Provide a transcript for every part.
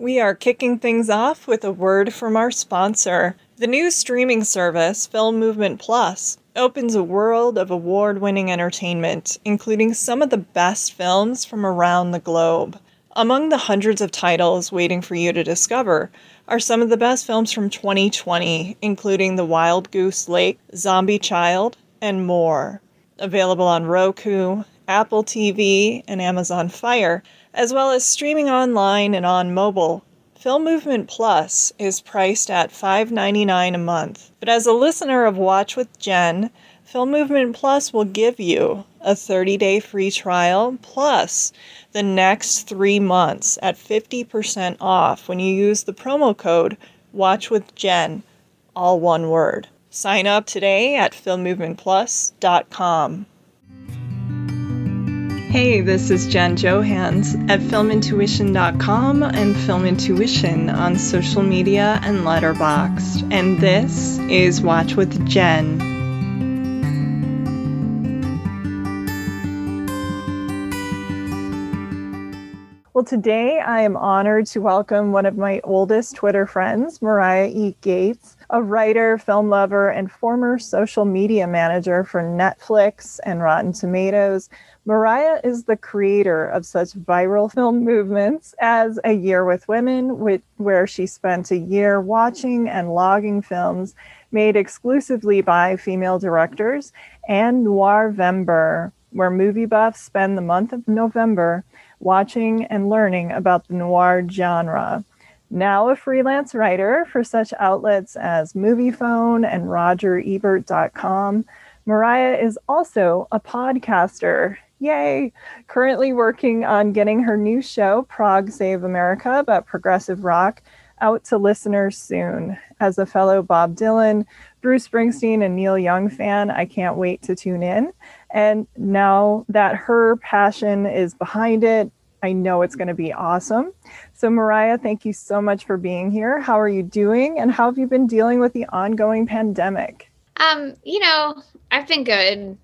We are kicking things off with a word from our sponsor. The new streaming service, Film Movement Plus, opens a world of award winning entertainment, including some of the best films from around the globe. Among the hundreds of titles waiting for you to discover are some of the best films from 2020, including The Wild Goose Lake, Zombie Child, and more. Available on Roku, Apple TV, and Amazon Fire as well as streaming online and on mobile. Film Movement Plus is priced at $5.99 a month. But as a listener of Watch with Jen, Film Movement Plus will give you a 30 day free trial plus the next three months at 50% off when you use the promo code Watch with Jen, all one word. Sign up today at filmmovementplus.com. Hey, this is Jen Johans at filmintuition.com and Film Intuition on social media and Letterboxd. And this is Watch with Jen. Well, today I am honored to welcome one of my oldest Twitter friends, Marya E. Gates, a writer, film lover, and former social media manager for Netflix and Rotten Tomatoes Marya is the creator of such viral film movements as A Year with Women, which, where she spent a year watching and logging films made exclusively by female directors, and Noirvember, where movie buffs spend the month of November watching and learning about the noir genre. Now a freelance writer for such outlets as Moviefone and RogerEbert.com, Mariah is also a podcaster Yay! Currently working on getting her new show, Prog Save America, about progressive rock, out to listeners soon. As a fellow Bob Dylan, Bruce Springsteen, and Neil Young fan, I can't wait to tune in. And now that her passion is behind it, I know it's going to be awesome. So, Marya, thank you so much for being here. How are you doing? And how have you been dealing with the ongoing pandemic? Um, you know, I've been good.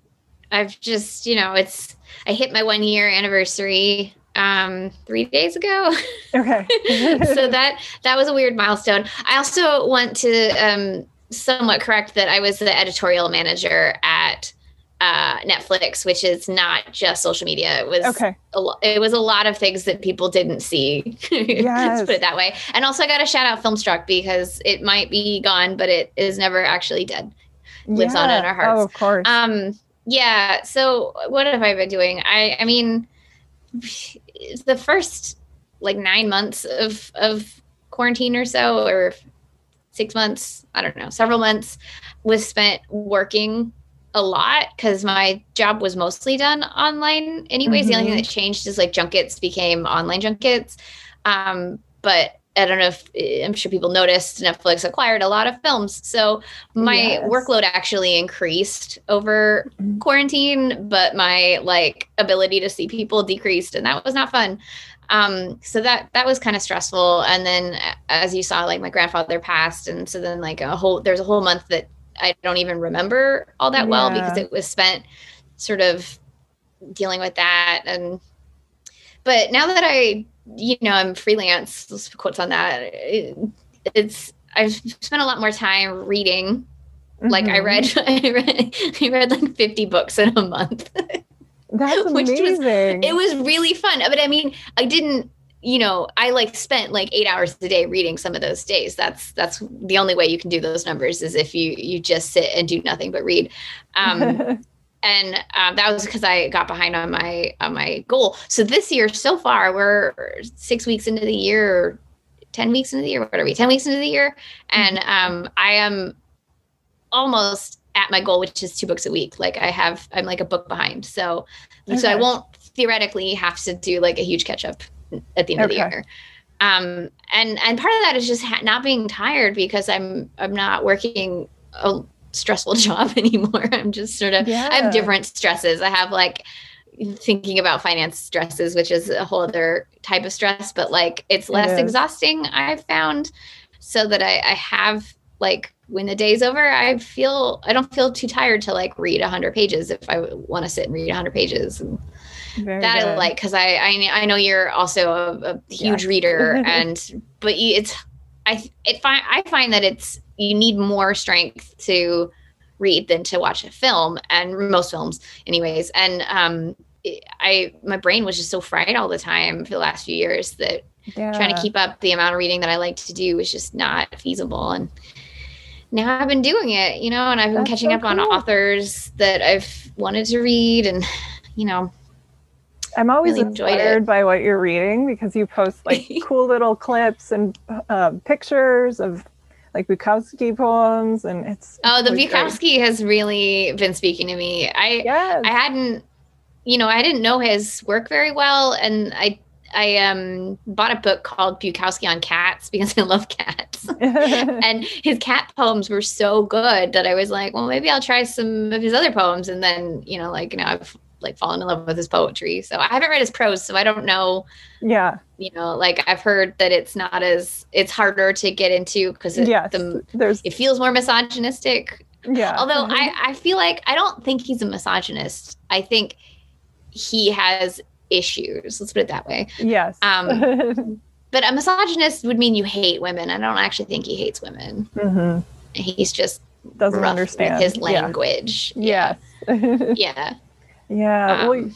I've just, you know, it's I hit my one year anniversary um three days ago. Okay. So that that was a weird milestone. I also want to um somewhat correct that i was the editorial manager at uh netflix which is not just social media. It was okay. a lo- it was a lot of things that people didn't see. Yes. let's put it that way. And also i got to shout out filmstruck because it might be gone but it is never actually dead. Lives yeah. on in our hearts. Oh of course. Um yeah so what have i been doing? I i mean the first like nine months of of quarantine or so or six months i don't know several months was spent working a lot because my job was mostly done online anyways. Mm-hmm. the only thing that changed is like junkets became online junkets. Um but I don't know if I'm sure people noticed Netflix acquired a lot of films. So my yes. workload actually increased over mm-hmm. quarantine, but my like ability to see people decreased and that was not fun. Um, so that that was kind of stressful. And then as you saw, like my grandfather passed. And so then like a whole there's a whole month that I don't even remember all that yeah. well because it was spent sort of dealing with that. And but now that I you know, I'm freelance. Quotes on that. It, it's I've spent a lot more time reading. Mm-hmm. Like I read, I read, I read like 50 books in a month. That's amazing. Was, it was really fun. But I mean, I didn't you know i like spent like eight hours a day reading some of those days that's that's the only way you can do those numbers is if you you just sit and do nothing but read um and um, that was because I got behind on my on my goal. So this year, so far, we're six weeks into the year, ten weeks into the year. What are we? Ten weeks into the year, and mm-hmm. um, I am almost at my goal, which is two books a week. Like I have, I'm like a book behind. So, okay. so I won't theoretically have to do like a huge catch up at the end okay. of the year. Um, and and part of that is just ha- not being tired because I'm I'm not working. A, stressful job anymore. I'm just sort of yeah. I have different stresses. I have like thinking about finance stresses, which is a whole other type of stress, but like it's less it exhausting, I've found. So that I, I have like when the day's over, I feel I don't feel too tired to like read a hundred pages if I want to sit and read a hundred pages. And Very that good. I like because I, I I know you're also a, a huge yes. reader, and but it's I it find I find that it's you need more strength to read than to watch a film, and most films, anyways. And um, I my brain was just so fried all the time for the last few years that yeah. trying to keep up the amount of reading that I like to do was just not feasible. And now I've been doing it, you know, and I've been That's catching so up cool. on authors that I've wanted to read, and you know, I'm always really inspired by what you're reading because you post like cool little clips and uh, pictures of like Bukowski poems, and it's oh, the Bukowski great. has really been speaking to me. I yes. I hadn't, you know, I didn't know his work very well, and I I um bought a book called Bukowski on Cats because I love cats. and his cat poems were so good that I was like, well, maybe I'll try some of his other poems. And then, you know, like, you know, I've like fallen in love with his poetry. So I haven't read his prose, so I don't know. Yeah. You know, like I've heard that it's not as it's harder to get into because it, yes, the, there's it feels more misogynistic. Yeah. Although mm-hmm. I I feel like I don't think he's a misogynist. I think he has issues. Let's put it that way. Yes. Um, but a misogynist would mean you hate women. I don't actually think he hates women. Mm-hmm. He's just doesn't understand his language. Yeah. Yeah. yeah. Yeah. Um, well,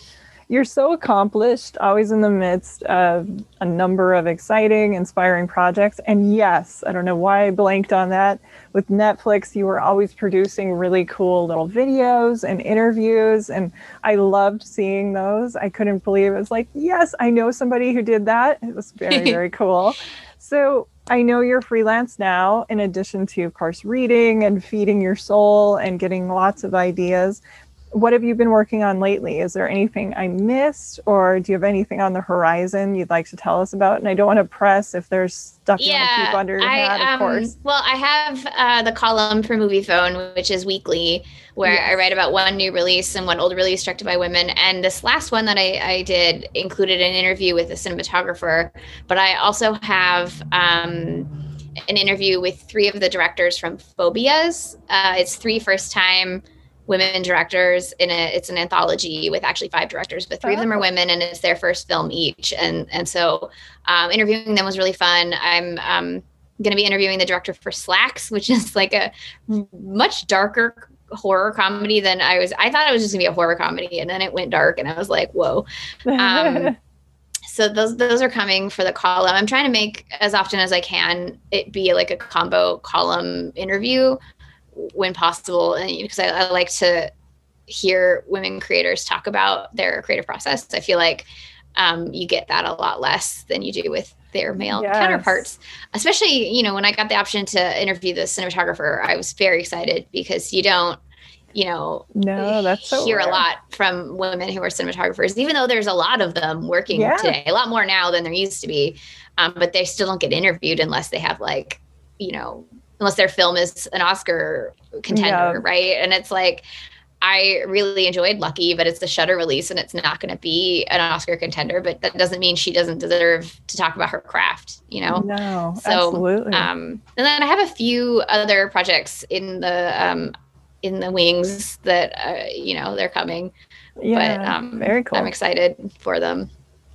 you're so accomplished, always in the midst of a number of exciting, inspiring projects. And yes, I don't know why I blanked on that. With Netflix, you were always producing really cool little videos and interviews. And I loved seeing those. I couldn't believe it. it was like, yes, I know somebody who did that. It was very, very cool. So I know you're freelance now, in addition to, of course, reading and feeding your soul and getting lots of ideas what have you been working on lately? Is there anything I missed, or do you have anything on the horizon you'd like to tell us about? And I don't want to press if there's stuff you yeah, want to keep under your I, hat, of um, course. Well, I have uh, the column for Moviefone, which is weekly, where yes. I write about one new release and one old release directed by women. And this last one that I, I did included an interview with a cinematographer, but I also have. Um, an interview with three of the directors from Phobias. Uh, it's three first time women directors in a it's an anthology with actually five directors but three oh. of them are oh. women and it's their first film each and and so um, interviewing them was really fun i'm um, going to be interviewing the director for Slaxx which is like a much darker horror comedy than i was i thought it was just going to be a horror comedy and then it went dark and i was like whoa um, so those those are coming for the column i'm trying to make as often as i can it be like a combo column interview when possible and because I, I, like to hear women creators talk about their creative process i feel like um, you get that a lot less than you do with their male yes. counterparts especially you know when i got the option to interview the cinematographer i was very excited because you don't you know no that's so hear a lot from women who are cinematographers even though there's a lot of them working yeah. today a lot more now than there used to be um, but they still don't get interviewed unless they have like you know unless their film is an Oscar contender, yeah. right? And it's like I really enjoyed Lucky, but it's a Shudder release and it's not going to be an Oscar contender. But that doesn't mean she doesn't deserve to talk about her craft, you know? No, so, absolutely. Um, and then I have a few other projects in the um, in the wings that uh, you know they're coming. Yeah, but, um, very cool. I'm excited for them.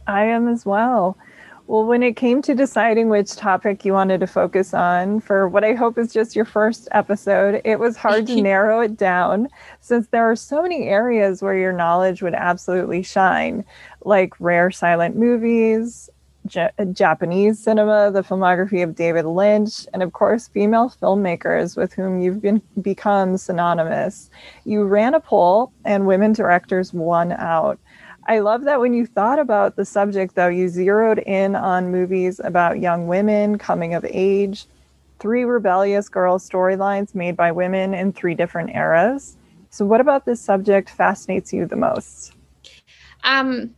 I am as well. Well, when it came to deciding which topic you wanted to focus on for what I hope is just your first episode, it was hard to narrow it down since there are so many areas where your knowledge would absolutely shine, like rare silent movies, J- Japanese cinema, the filmography of David Lynch, and of course, female filmmakers with whom you've been, become synonymous. You ran a poll, and women directors won out. I love that when you thought about the subject, though, you zeroed in on movies about young women coming of age, three rebellious girl storylines made by women in three different eras. So, what about this subject fascinates you the most? Um,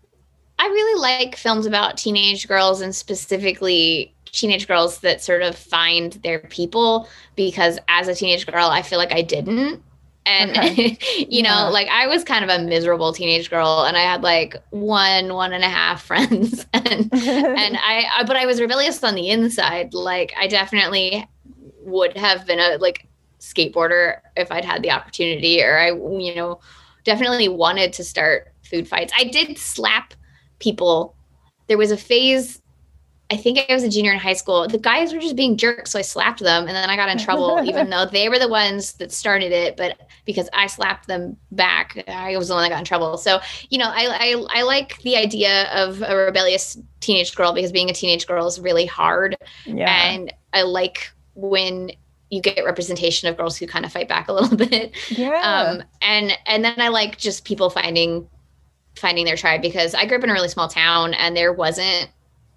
I really like films about teenage girls and specifically teenage girls that sort of find their people because as a teenage girl, I feel like I didn't and okay. you know yeah. like i was kind of a miserable teenage girl and i had like one one and a half friends and and I, I but i was rebellious on the inside like i definitely would have been a like skateboarder if i'd had the opportunity or i you know definitely wanted to start food fights. I did slap people. There was a phase I think I was a junior in high school. The guys were just being jerks, so I slapped them, and then I got in trouble, even though they were the ones that started it. But because I slapped them back, I was the one that got in trouble. So you know, I I, I like the idea of a rebellious teenage girl because being a teenage girl is really hard, yeah. and I like when you get representation of girls who kind of fight back a little bit. Yeah. Um, and and then I like just people finding finding their tribe because I grew up in a really small town and there wasn't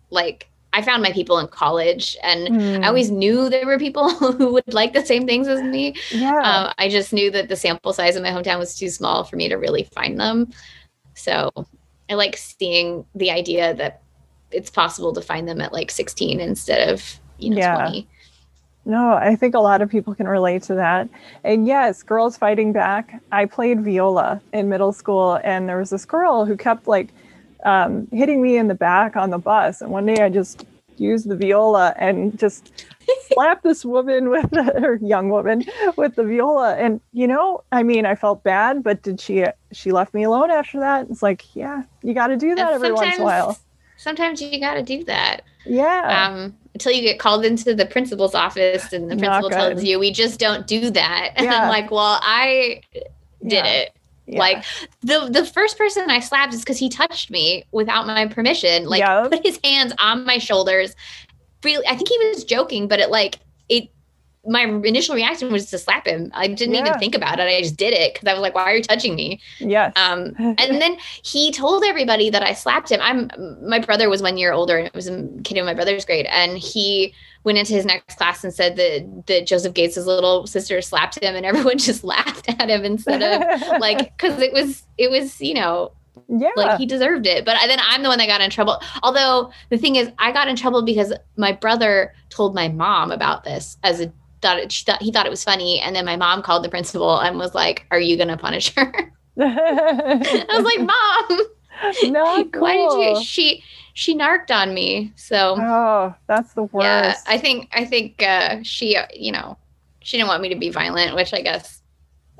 like I found my people in college, and mm. I always knew there were people who would like the same things as me. Yeah. Uh, I just knew that the sample size in my hometown was too small for me to really find them. So I like seeing the idea that it's possible to find them at like 16 instead of you know yeah. 20. No, I think a lot of people can relate to that. And yes, girls fighting back. I played viola in middle school, and there was this girl who kept like um, hitting me in the back on the bus. And one day I just used the viola and just slapped this woman with her young woman with the viola. And you know, I mean, I felt bad, but did she? She left me alone after that. It's like, yeah, you got to do that every once in a while. Sometimes you got to do that. Yeah. Um, until you get called into the principal's office and the principal tells you we just don't do that. And yeah. I'm like, well, I did yeah. it. Yeah. Like the the first person I slapped is because he touched me without my permission. Like yep. put his hands on my shoulders. Really, I think he was joking, but it like. My initial reaction was to slap him. I didn't yeah. even think about it. I just did it because I was like, "Why are you touching me?" Yes. Um, and then he told everybody that I slapped him. I'm my brother was one year older, and it was a kid in my brother's grade, and he went into his next class and said that that Joseph Gates's little sister slapped him, and everyone just laughed at him instead of like because it was it was you know yeah like he deserved it but then i'm the one that got in trouble although the thing is i got in trouble because my brother told my mom about this as a thought it, she thought he thought it was funny and then my mom called the principal and was like are you gonna punish her i was like mom no, cool. why did you she she narked on me. So oh, that's the worst. Yeah, I think I think uh, she, you know, she didn't want me to be violent, which I guess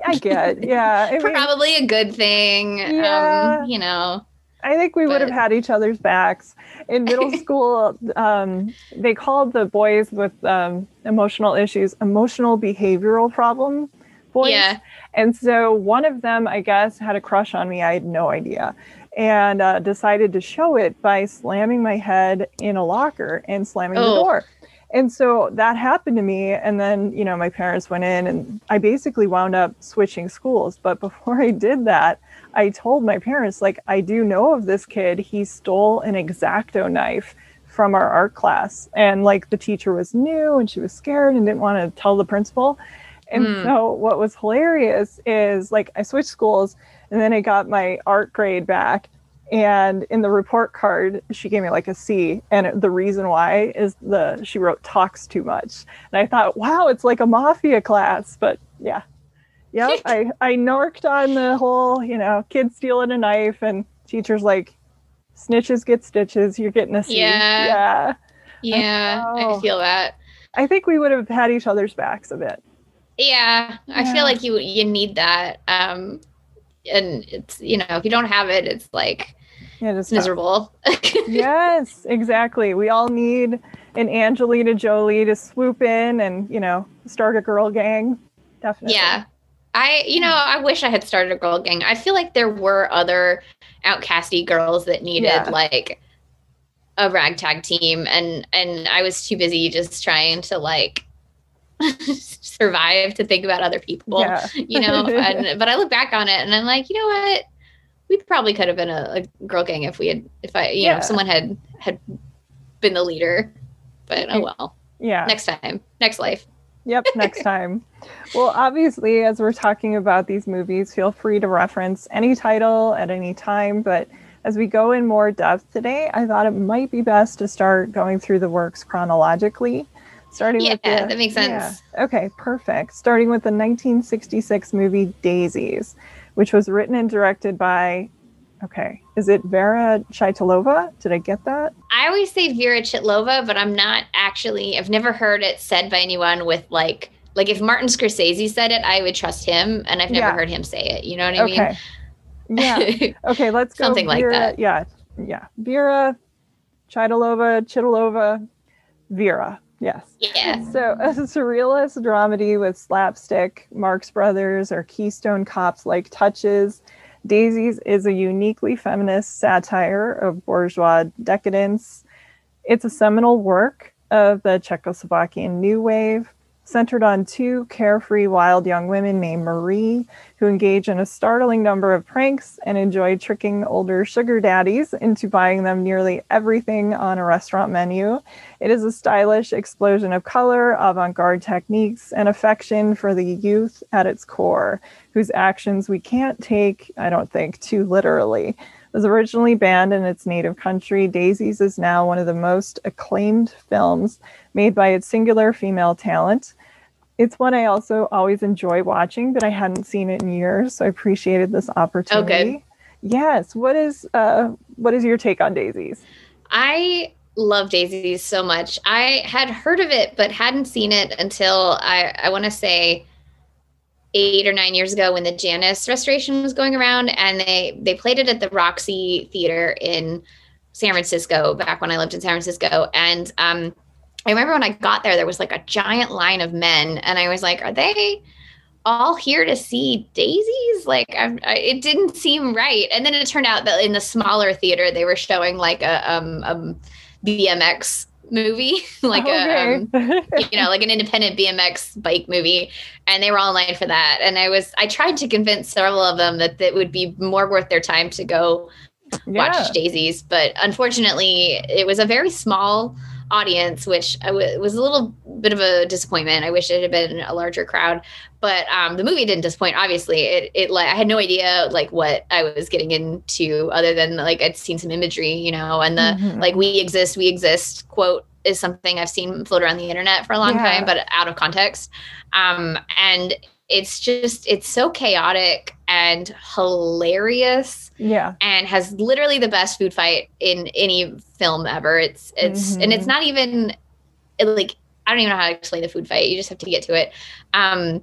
I get. Yeah, I mean, probably a good thing. Yeah, um, you know. I think we but... would have had each other's backs. In middle school, um, they called the boys with um, emotional issues emotional behavioral problem boys. Yeah. And so one of them, I guess, had a crush on me. I had no idea and uh, decided to show it by slamming my head in a locker and slamming oh. the door. And so that happened to me. And then, you know, my parents went in and I basically wound up switching schools. But before I did that, I told my parents, like, I do know of this kid. He stole an X-Acto knife from our art class. And like the teacher was new and she was scared and didn't want to tell the principal. And mm. so what was hilarious is like I switched schools and then I got my art grade back. And in the report card, she gave me like a C. And the reason why is the she wrote talks too much. And I thought, wow, it's like a mafia class. But yeah. Yep. I, I narked on the whole, you know, kid stealing a knife and teachers like snitches get stitches. You're getting a C. Yeah. Yeah. Yeah. I, I feel that. I think we would have had each other's backs a bit. Yeah, yeah. I feel like you you need that. Um and it's you know if you don't have it it's like yeah, it's miserable yes exactly we all need an angelina jolie to swoop in and you know start a girl gang definitely yeah i you know i wish i had started a girl gang i feel like there were other outcasty girls that needed yeah. like a ragtag team and and i was too busy just trying to like survive to think about other people, yeah. you know. And, but I look back on it and I'm like, you know what? We probably could have been a, a girl gang if we had, if I, you yeah. know, someone had had been the leader. But oh well. Yeah. Next time, next life. Yep, next time. well, obviously, as we're talking about these movies, feel free to reference any title at any time. But as we go in more depth today, I thought it might be best to start going through the works chronologically Starting yeah, with the, that makes sense. Yeah. Okay, perfect. Starting with the 1966 movie Daisies, which was written and directed by, okay, is it Vera Chytilova? Did I get that? I always say Vera Chytilova, but I'm not actually, I've never heard it said by anyone with like, like if Martin Scorsese said it, I would trust him, and I've never yeah. heard him say it. You know what I okay. mean? Yeah. Okay, let's go. Something like Vera- that. Yeah. Yeah. Vera, Chidalova, Chidalova, Vera. Yes. Yeah. So, a surrealist dramedy with slapstick, Marx Brothers, or Keystone Cops like touches, Daisies is a uniquely feminist satire of bourgeois decadence. It's a seminal work of the Czechoslovakian New Wave, centered on two carefree, wild young women named Marie, who engage in a startling number of pranks and enjoy tricking older sugar daddies into buying them nearly everything on a restaurant menu. It is a stylish explosion of color, avant garde techniques, and affection for the youth at its core, whose actions we can't take, I don't think, too literally. Was originally banned in its native country, Daisies is now one of the most acclaimed films made by its singular female talent. It's one I also always enjoy watching, but I hadn't seen it in years, so I appreciated this opportunity. Okay. Yes. What is uh what is your take on Daisies? I love Daisies so much. I had heard of it, but hadn't seen it until I, I want to say eight or nine years ago when the Janus restoration was going around, and they they played it at the Roxy Theater in San Francisco back when I lived in San Francisco, and um, I remember when I got there, there was like a giant line of men, and I was like, "Are they all here to see daisies?" Like, I, I, it didn't seem right. And then it turned out that in the smaller theater, they were showing like a um, BMX movie, like a um, you know, like an independent BMX bike movie, and they were all in for that. And I was, I tried to convince several of them that it would be more worth their time to go yeah. watch Daisies, but unfortunately, it was a very small audience, which I w- was a little bit of a disappointment. I wish it had been a larger crowd, but um, the movie didn't disappoint. Obviously, it it like I had no idea like what I was getting into, other than like I'd seen some imagery, you know, and the Mhm. like "we exist, we exist" quote is something I've seen float around the internet for a long Yeah. time, but out of context. Um, and it's just it's so chaotic and hilarious Yeah. and has literally the best food fight in any film ever. It's it's and it's Mhm. not even it, like I don't even know how to explain the food fight. You just have to get to it. Um,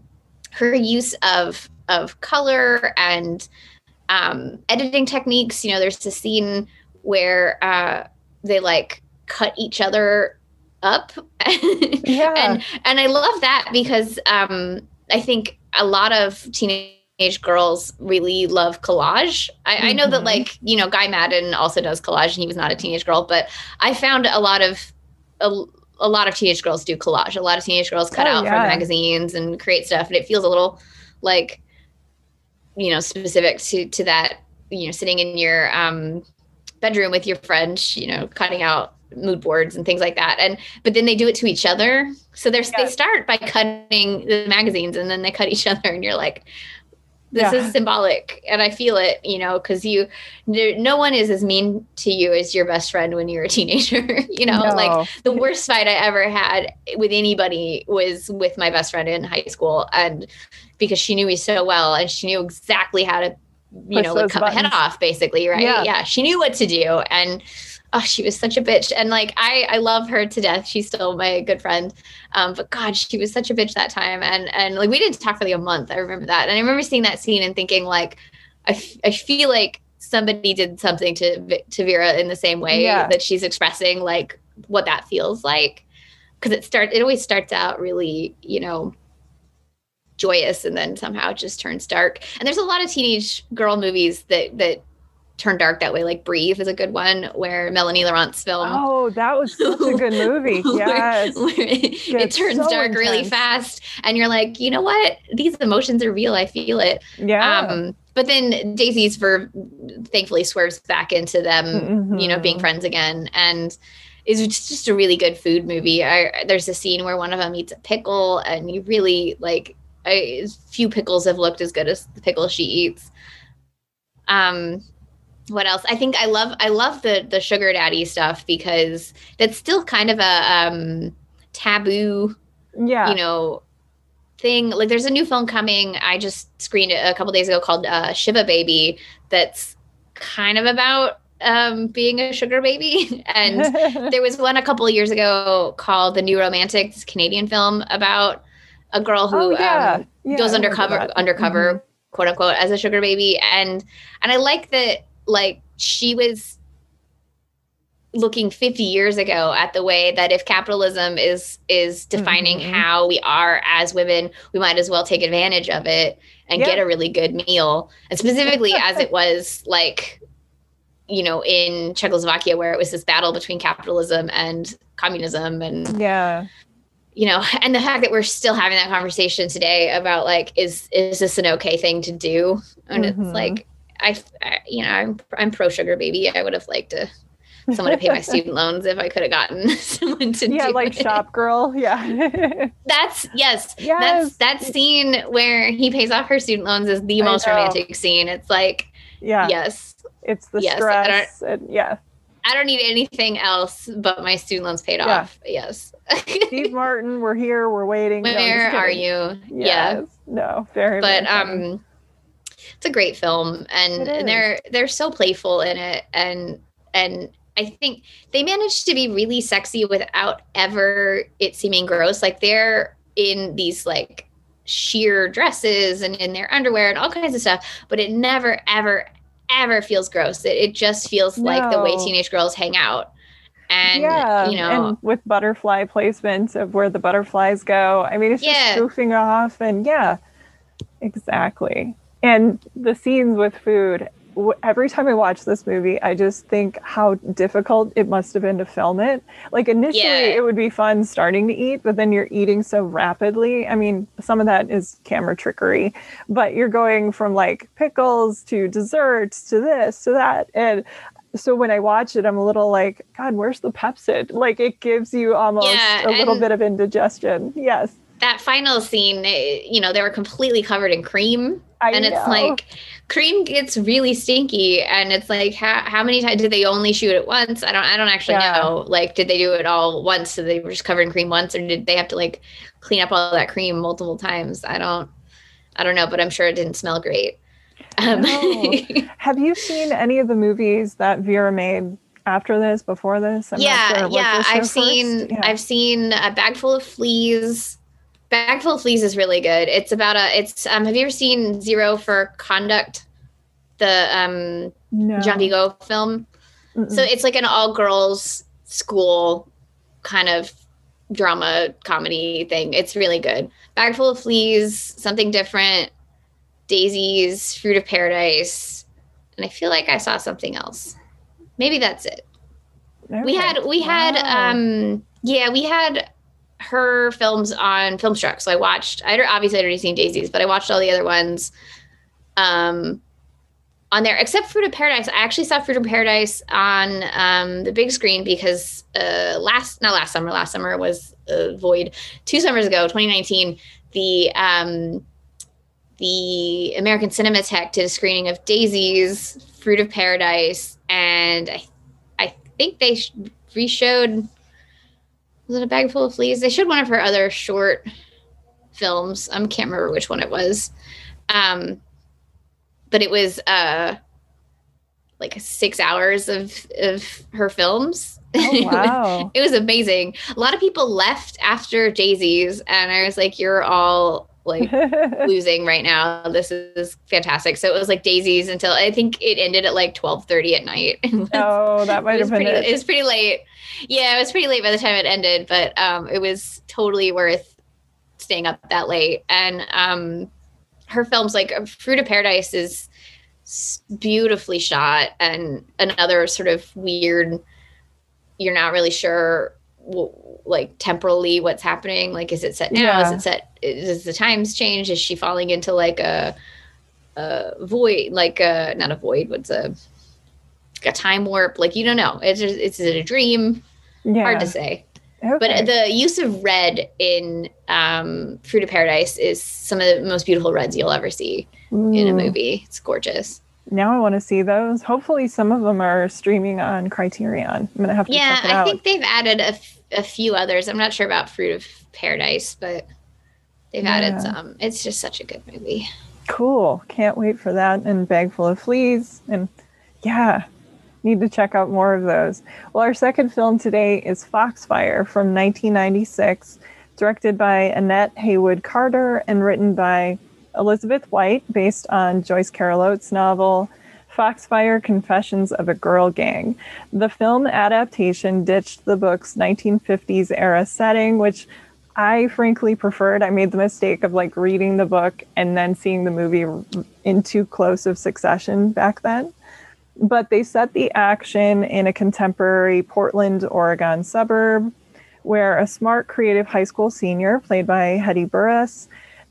her use of of color and um, editing techniques. You know, there's a scene where uh, they like cut each other up, Yeah. and and I love that because um, I think a lot of teenage girls really love collage. I, I know that Mhm. like you know Guy Maddin also does collage, and he was not a teenage girl, but I found a lot of a, a lot of teenage girls do collage. A lot of teenage girls cut Oh, out yeah. from magazines and create stuff, and it feels a little like you know specific to to that you know sitting in your um bedroom with your friends, you know cutting out mood boards and things like that and but then they do it to each other so there's Yeah. they start by cutting the magazines and then they cut each other and you're like this Yeah. is symbolic and i feel it you know because you no one is as mean to you as your best friend when you're a teenager you know like the worst fight I ever had with anybody was with my best friend in high school, and because she knew me so well, and she knew exactly how to, you Push know, like cut my head off, basically, right? Yeah. Yeah. she knew what to do, and oh, she was such a bitch, and like I, I love her to death. She's still my good friend, um, but God, she was such a bitch that time, and and like we didn't talk for like a month. I remember that, and I remember seeing that scene and thinking like, I, f- I feel like somebody did something to to Vera in the same way Yeah. that she's expressing like what that feels like because it start it always starts out really you know joyous and then somehow it just turns dark and there's a lot of teenage girl movies that that turn dark that way like breathe is a good one where melanie laurent's film Oh, that was such a good movie. where- Yes. where it, it turns so dark really fast and you're like you know what these emotions are real i feel it Yeah. um but then daisy's for thankfully swerves back into them you know being Mhm. friends again and is just a really good food movie I, there's a scene where one of them eats a pickle and you really like I, few pickles have looked as good as the pickle she eats um what else? I think i love i love the the sugar daddy stuff because that's still kind of a um taboo Yeah. you know thing. Like there's a new film coming. I just screened it a couple days ago called uh, shiva baby that's kind of about um being a sugar baby. And there was one a couple of years ago called the new romantic this canadian film about a girl who oh, yeah. um, Yeah, goes undercover undercover quote unquote as a sugar baby. And and i like that like she was looking 50 years ago at the way that if capitalism is is defining mm-hmm. how we are as women we might as well take advantage of it and yeah. get a really good meal and specifically as it was like you know in czechoslovakia where it was this battle between capitalism and communism and yeah you know and the fact that we're still having that conversation today about like is is this an okay thing to do and mm-hmm. it's like I, I, you know i'm i'm pro sugar baby i would have liked to someone to pay my student loans if I could have gotten someone to yeah, like it. Shopgirl. Yeah. that's yes. Yes. That's that scene where he pays off her student loans is the most romantic scene. It's like yeah. Yes. It's the yes, stress. And, yeah. I don't need anything else but my student loans paid yeah. off. Yes. Steve Martin, we're here. We're waiting. Where no, are you? Yes. Yeah. No, very. But um, it's a great film, and, and they're they're so playful in it, and and I think they managed to be really sexy without ever it seeming gross. Like they're in these like sheer dresses and in their underwear and all kinds of stuff, but it never, ever, ever feels gross. It, it just feels no. like the way teenage girls hang out. And yeah, you know, and with butterfly placements of where the butterflies go. I mean, it's yeah. just goofing off, and yeah, exactly. And the scenes with food, every time I watch this movie, I just think how difficult it must have been to film it. Like initially, yeah. it would be fun starting to eat, but then you're eating so rapidly. I mean, some of that is camera trickery, but you're going from like pickles to desserts to this to that, and so when I watch it, I'm a little like, God, where's the Pepcid? Like it gives you almost yeah, a little bit of indigestion. Yes. That final scene, eh, you know, they were completely covered in cream. I and know. it's like cream gets really stinky and it's like how, how many times did they only shoot it once i don't i don't actually yeah. know like did they do it all once so they were just covered in cream once or did they have to like clean up all that cream multiple times i don't i don't know but i'm sure it didn't smell great um, no. have you seen any of the movies that vera made after this before this I'm yeah sure. yeah i've seen yeah. i've seen a bag full of fleas Bag Full of Fleas is really good. It's about a. It's um. Have you ever seen Zero for Conduct? The um no. Jean Vigo film. Mm-mm. So it's like an all girls school kind of drama comedy thing. It's really good. Bagful of Fleas, something different. Daisies, Fruit of Paradise, and I feel like I saw something else. Maybe that's it. Okay. We had we wow. had um yeah we had her films on Filmstruck. So I watched. I obviously I'd already seen Daisies, but I watched all the other ones. Um, on there, except Fruit of Paradise. I actually saw Fruit of Paradise on um, the big screen because uh, last not last summer. Last summer was uh, Void. Two summers ago, 2019, the um, the American Cinematheque did a screening of Daisies, Fruit of Paradise, and I I think they sh- reshowed was it a bag full of fleas? They showed one of her other short films. I can't remember which one it was. Um, but it was uh like six hours of of her films. Oh, wow. it was amazing. A lot of people left after Daisies, and I was like, "You're all like losing right now. This is fantastic." So it was like Daisies until I think it ended at like twelve thirty at night. oh, that might have been pretty, it. It was pretty late yeah, it was pretty late by the time it ended, but um, it was totally worth staying up that late. And um, her films, like Fruit of Paradise, is beautifully shot, and another sort of weird. You're not really sure, like temporally, what's happening. Like, is it set now? Yeah. Is it set? Is the times change? Is she falling into like a, a void? Like a not a void. What's a a time warp. Like you don't know. It's just, it's a dream. Yeah. Hard to say. Okay. But the use of red in um, Fruit of Paradise is some of the most beautiful reds you'll ever see Ooh. in a movie. It's gorgeous. Now I want to see those. Hopefully, some of them are streaming on Criterion. I'm gonna have to. Yeah, I out. think they've added a, a few others. I'm not sure about Fruit of Paradise, but they've yeah. added some. It's just such a good movie. Cool. Can't wait for that. And Bag Full of Fleas. And yeah, need to check out more of those. Well, our second film today is Foxfire from 1996, directed by Annette Haywood Carter and written by Elizabeth White, based on Joyce Carol Oates' novel Foxfire Confessions of a Girl Gang. The film adaptation ditched the book's 1950s era setting, which I frankly preferred. I made the mistake of like reading the book and then seeing the movie in too close of succession back then. But they set the action in a contemporary Portland, Oregon suburb where a smart, creative high school senior, played by Hedy Burress,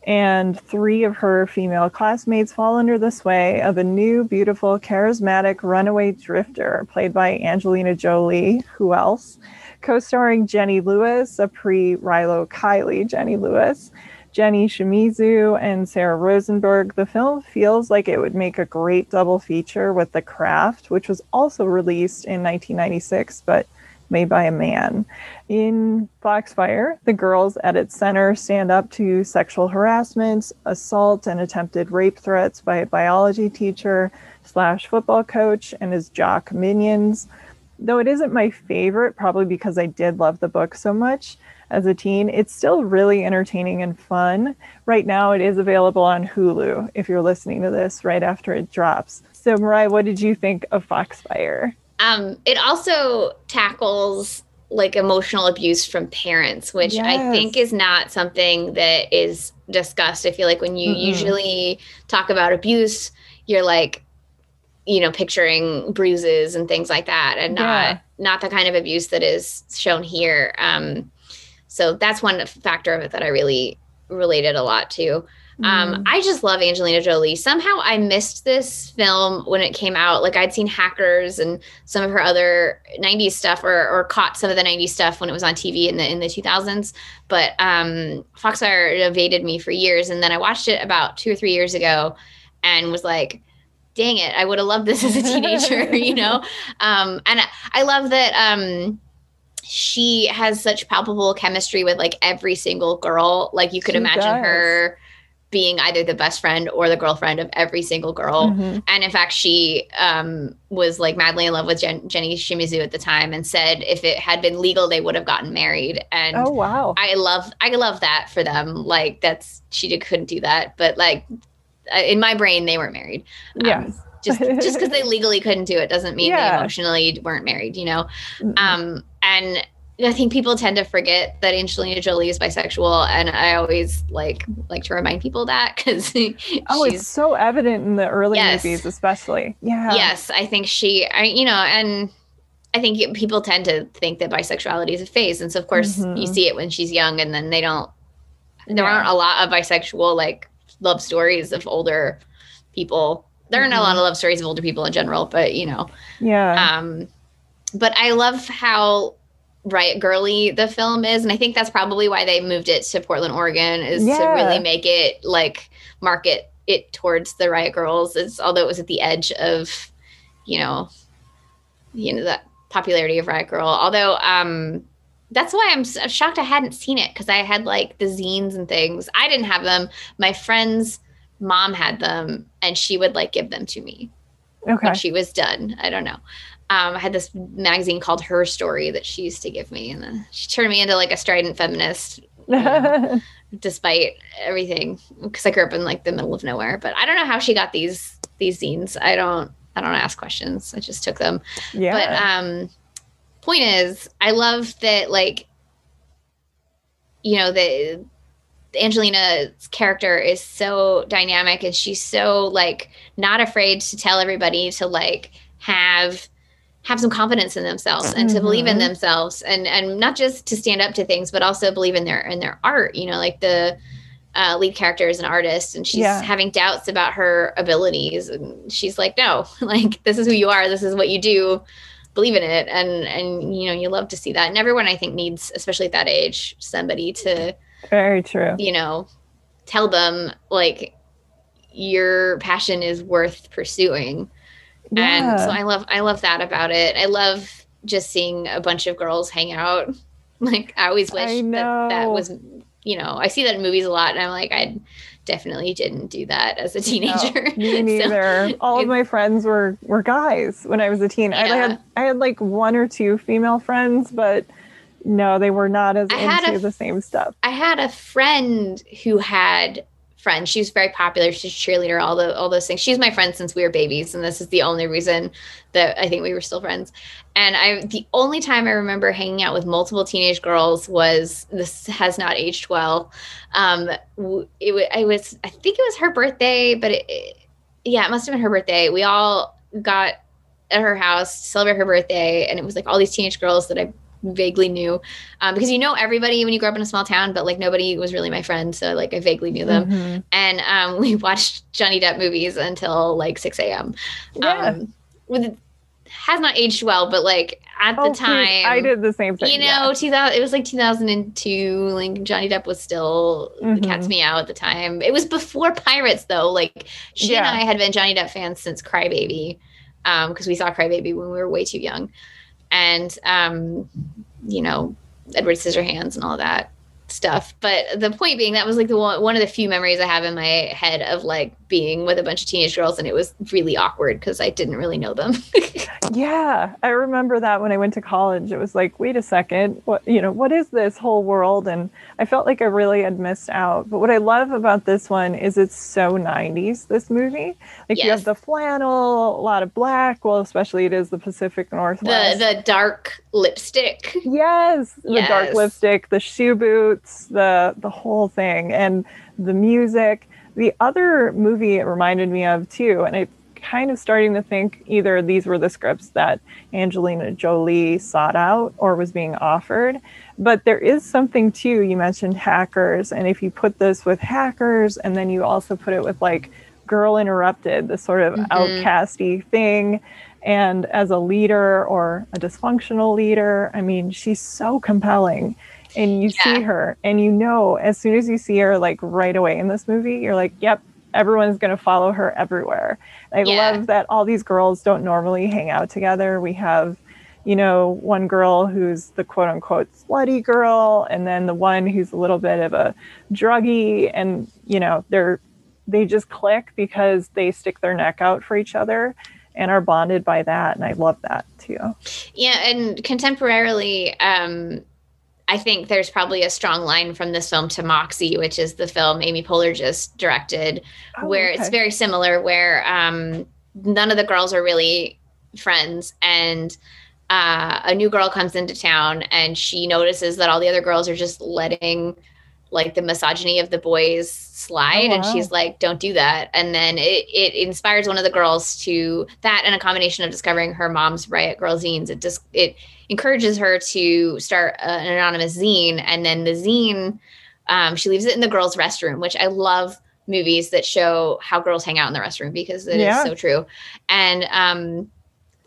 and three of her female classmates fall under the sway of a new, beautiful, charismatic runaway drifter, played by Angelina Jolie. Who else? Co starring Jenny Lewis, a pre Rilo Kiley Jenny Lewis, Jenny Shimizu, and Sarah Rosenberg. The film feels like it would make a great double feature with The Craft, which was also released in 1996, but made by a man. In Foxfire, the girls at its center stand up to sexual harassment, assault, and attempted rape threats by a biology teacher slash football coach and his jock minions. Though it isn't my favorite, probably because I did love the book so much as a teen, it's still really entertaining and fun. Right now, it is available on Hulu if you're listening to this right after it drops. So, Marya, what did you think of Foxfire? Um, it also tackles like emotional abuse from parents, which yes. I think is not something that is discussed. I feel like when you mm-hmm. usually talk about abuse, you're like, you know, picturing bruises and things like that, and not not the kind of abuse that is shown here. Um, so that's one factor of it that I really related a lot to. Um, mm. I just love Angelina Jolie. Somehow I missed this film when it came out. Like I'd seen Hackers and some of her other 90s stuff or, or caught some of the 90s stuff when it was on TV in the in the 2000s. But um, Foxfire evaded me for years. And then I watched it about two or three years ago and was like, dang it, I would have loved this as a teenager, you know? Um, and I, I love that um, she has such palpable chemistry with like every single girl. Like you could she imagine does. her being either the best friend or the girlfriend of every single girl. Mm-hmm. And in fact, she um, was like madly in love with Jen- Jenny Shimizu at the time and said if it had been legal, they would have gotten married. And oh, wow. I love, I love that for them. Like that's, she did, couldn't do that. But like in my brain, they weren't married. Um, just just because they legally couldn't do it doesn't mean yeah. they emotionally weren't married, you know? Mm-hmm. Um, and I think people tend to forget that Angelina Jolie is bisexual, and I always like like to remind people that because oh, it's so evident in the early yes, movies, especially. Yeah. Yes, I think she, I, you know, and I think people tend to think that bisexuality is a phase, and so of course mm-hmm. you see it when she's young, and then they don't. There yeah. aren't a lot of bisexual like love stories of older people. There aren't mm-hmm. a lot of love stories of older people in general, but you know, yeah. Um, but I love how riot girly the film is and i think that's probably why they moved it to portland oregon is yeah. to really make it like market it towards the riot girls is although it was at the edge of you know you know that popularity of riot girl. Although um that's why i'm shocked i hadn't seen it because i had like the zines and things. I didn't have them. My friend's mom had them and she would like give them to me. Okay. when she was done. I don't know um, I had this magazine called Her Story that she used to give me, and then she turned me into like a strident feminist, you know, despite everything, because I grew up in like the middle of nowhere. But I don't know how she got these these zines. I don't I don't ask questions. I just took them. Yeah. But um, point is, I love that like, you know, the Angelina's character is so dynamic, and she's so like not afraid to tell everybody to like have have some confidence in themselves and mm-hmm. to believe in mm-hmm. themselves and and not just to stand up to things but also believe in their in their art you know like the uh, lead character is an artist and she's yeah. having doubts about her abilities and she's like no like this is who you are this is what you do believe in it and and you know you love to see that and everyone i think needs especially at that age somebody to very true you know tell them like your passion is worth pursuing yeah. And so I love I love that about it. I love just seeing a bunch of girls hang out. Like I always wish I that that was you know, I see that in movies a lot and I'm like I definitely didn't do that as a teenager. No, me neither. so, All of my friends were were guys when I was a teen. Yeah. I had I had like one or two female friends, but no, they were not as I into a, the same stuff. I had a friend who had friend. She was very popular. She's a cheerleader, all the all those things. She's my friend since we were babies, and this is the only reason that I think we were still friends. And I the only time I remember hanging out with multiple teenage girls was this has not aged well. Um, it, I was I think it was her birthday, but it, it, yeah, it must have been her birthday. We all got at her house to celebrate her birthday, and it was like all these teenage girls that I vaguely knew um, because you know everybody when you grow up in a small town but like nobody was really my friend so like i vaguely knew them mm-hmm. and um, we watched johnny depp movies until like 6 a.m yeah. Um, with has not aged well but like at oh, the time please. i did the same thing you know yeah. 2000 it was like 2002 like johnny depp was still mm-hmm. cat's meow at the time it was before pirates though like she yeah. and i had been johnny depp fans since crybaby because um, we saw crybaby when we were way too young and um, you know Edward Scissorhands and all that stuff. But the point being, that was like the one, one of the few memories I have in my head of like being with a bunch of teenage girls, and it was really awkward because I didn't really know them. yeah, I remember that when I went to college. It was like, wait a second, what you know, what is this whole world? And I felt like I really had missed out. But what I love about this one is it's so '90s. This movie, like yes. you have the flannel, a lot of black. Well, especially it is the Pacific Northwest. The the dark lipstick. Yes, the yes. dark lipstick, the shoe the the whole thing, and the music the other movie it reminded me of too, and I kind of starting to think either these were the scripts that Angelina Jolie sought out or was being offered. But there is something too. You mentioned hackers, and if you put this with hackers, and then you also put it with like Girl Interrupted, the sort of mm-hmm. outcasty thing, and as a leader or a dysfunctional leader, I mean, she's so compelling and you yeah. see her and you know as soon as you see her like right away in this movie you're like yep everyone's going to follow her everywhere i yeah. love that all these girls don't normally hang out together we have you know one girl who's the quote unquote slutty girl and then the one who's a little bit of a druggie and you know they're they just click because they stick their neck out for each other and are bonded by that and i love that too yeah and contemporarily um I think there's probably a strong line from this film to Moxie, which is the film Amy Poehler just directed, oh, where okay. it's very similar, where um, none of the girls are really friends, and uh, a new girl comes into town, and she notices that all the other girls are just letting like the misogyny of the boys slide oh, wow. and she's like don't do that and then it, it inspires one of the girls to that and a combination of discovering her mom's riot girl zines it just it encourages her to start an anonymous zine and then the zine um, she leaves it in the girls restroom which i love movies that show how girls hang out in the restroom because it yeah. is so true and um,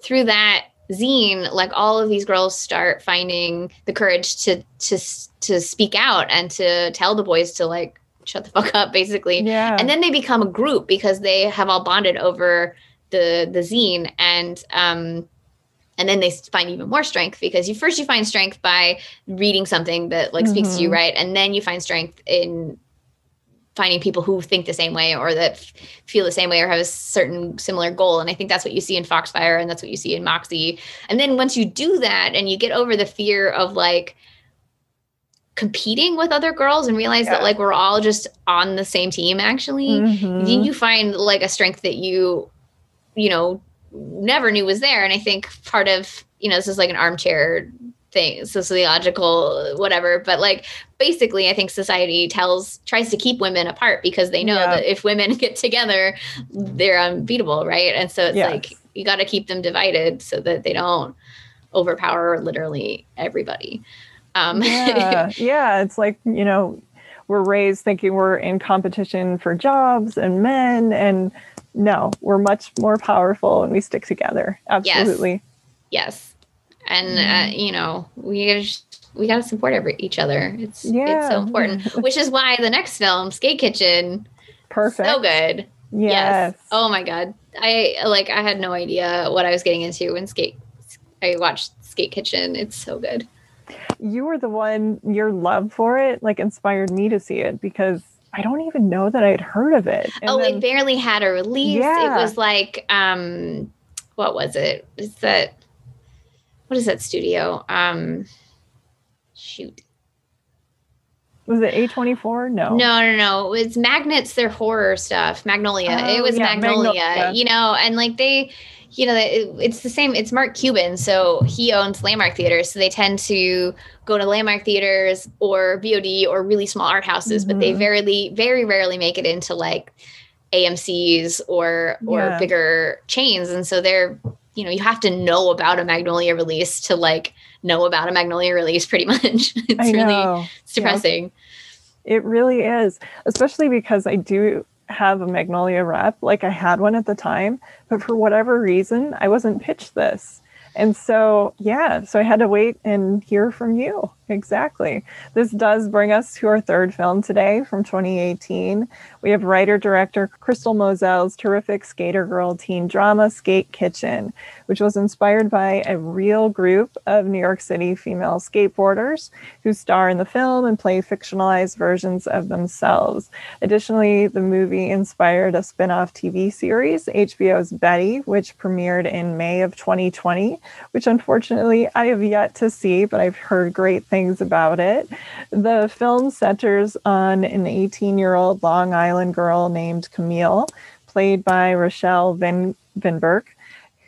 through that zine like all of these girls start finding the courage to to to speak out and to tell the boys to like shut the fuck up basically yeah and then they become a group because they have all bonded over the the zine and um and then they find even more strength because you first you find strength by reading something that like mm-hmm. speaks to you mm-hmm. right and then you find strength in finding people who think the same way or that f- feel the same way or have a certain similar goal and i think that's what you see in foxfire and that's what you see in moxie and then once you do that and you get over the fear of like competing with other girls and realize yeah. that like we're all just on the same team actually mm-hmm. you find like a strength that you you know never knew was there and i think part of you know this is like an armchair thing sociological whatever but like basically i think society tells tries to keep women apart because they know yeah. that if women get together they're unbeatable right? And so it's yes. like you got to keep them divided so that they don't overpower literally everybody. Um yeah. Yeah it's like you know we're raised thinking we're in competition for jobs and men and no we're much more powerful and we stick together. Absolutely. Yes, yes and uh, mm-hmm. you know we just, we got to support every, each other. It's yeah. it's so important. Which is why the next film, Skate Kitchen, perfect, so good. Yes. yes. Oh my god, I like I had no idea what I was getting into when Skate. I watched Skate Kitchen. It's so good. You were the one. Your love for it like inspired me to see it because I don't even know that I'd heard of it. And oh, then, it barely had a release. Yeah. It was like um, what was it? Is that what is that studio? Um, shoot. Was it A24? No. No, no, no. It's Magnets, their horror stuff. Magnolia. Oh, it was yeah, Magnolia, Magnolia, you know, and like they, you know, it's the same. It's Mark Cuban. So he owns Landmark Theaters. So they tend to go to Landmark Theaters or VOD or really small art houses, mm-hmm. but they mm-hmm. very, very rarely make it into like AMC's or or yeah. bigger chains. And so they're, you know, you have to know about a Magnolia release to like know about a Magnolia release pretty much. it's really know. depressing. Yeah. It really is, especially because I do have a Magnolia rep. Like I had one at the time, but for whatever reason, I wasn't pitched this. And so, yeah, so I had to wait and hear from you. Exactly. This does bring us to our third film today from 2018. We have writer director Crystal Moselle's terrific skater girl teen drama Skate Kitchen, which was inspired by a real group of New York City female skateboarders who star in the film and play fictionalized versions of themselves. Additionally, the movie inspired a spin off TV series, HBO's Betty, which premiered in May of 2020, which unfortunately I have yet to see, but I've heard great things things about it. The film centers on an 18 year old Long Island girl named Camille, played by Rachelle Vin- Vinberg,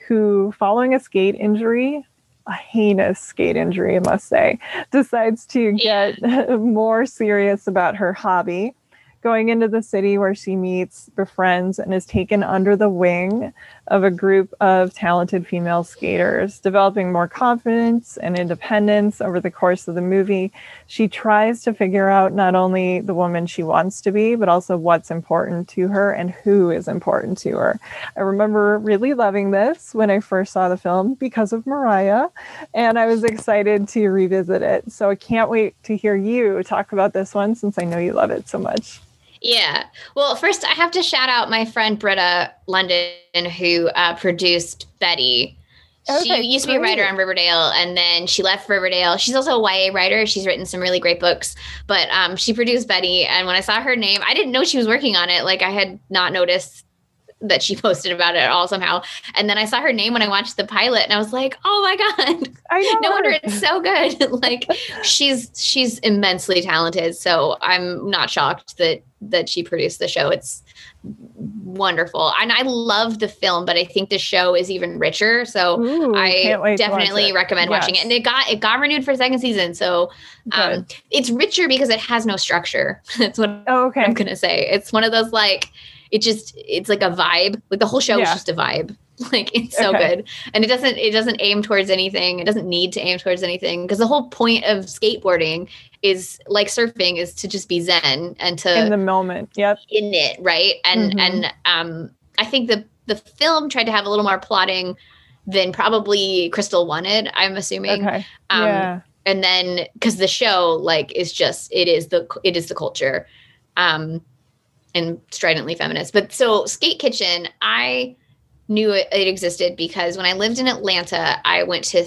who, following a skate injury, a heinous skate injury, I must say, decides to get more serious about her hobby going into the city where she meets, befriends, and is taken under the wing of a group of talented female skaters, developing more confidence and independence over the course of the movie. She tries to figure out not only the woman she wants to be, but also what's important to her and who is important to her. I remember really loving this when I first saw the film because of Mariah, and I was excited to revisit it. So I can't wait to hear you talk about this one since I know you love it so much. Yeah. Well, first I have to shout out my friend Britta Lundin, who uh, produced Betty. Okay, she used to be a writer on Riverdale, and then she left Riverdale. She's also a YA writer. She's written some really great books, but um, she produced Betty. And when I saw her name, I didn't know she was working on it. Like I had not noticed that she posted about it at all somehow. And then I saw her name when I watched the pilot and I was like, "Oh my god. no wonder it's so good." like she's she's immensely talented. So I'm not shocked that that she produced the show. It's wonderful. And I love the film, but I think the show is even richer. So Ooh, I definitely recommend yes. watching it. And it got it got renewed for second season. So um, it's richer because it has no structure. That's what oh, okay. I'm gonna say. It's one of those like it just it's like a vibe. Like the whole show yeah. is just a vibe. Like it's so okay. good. And it doesn't it doesn't aim towards anything. It doesn't need to aim towards anything because the whole point of skateboarding is like surfing is to just be zen and to in the moment. Yep. In it, right? And mm-hmm. and um I think the the film tried to have a little more plotting than probably Crystal wanted, I'm assuming. Okay. Um yeah. and then cuz the show like is just it is the it is the culture. Um and stridently feminist. But so Skate Kitchen, I knew it, it, existed because when I lived in Atlanta, I went to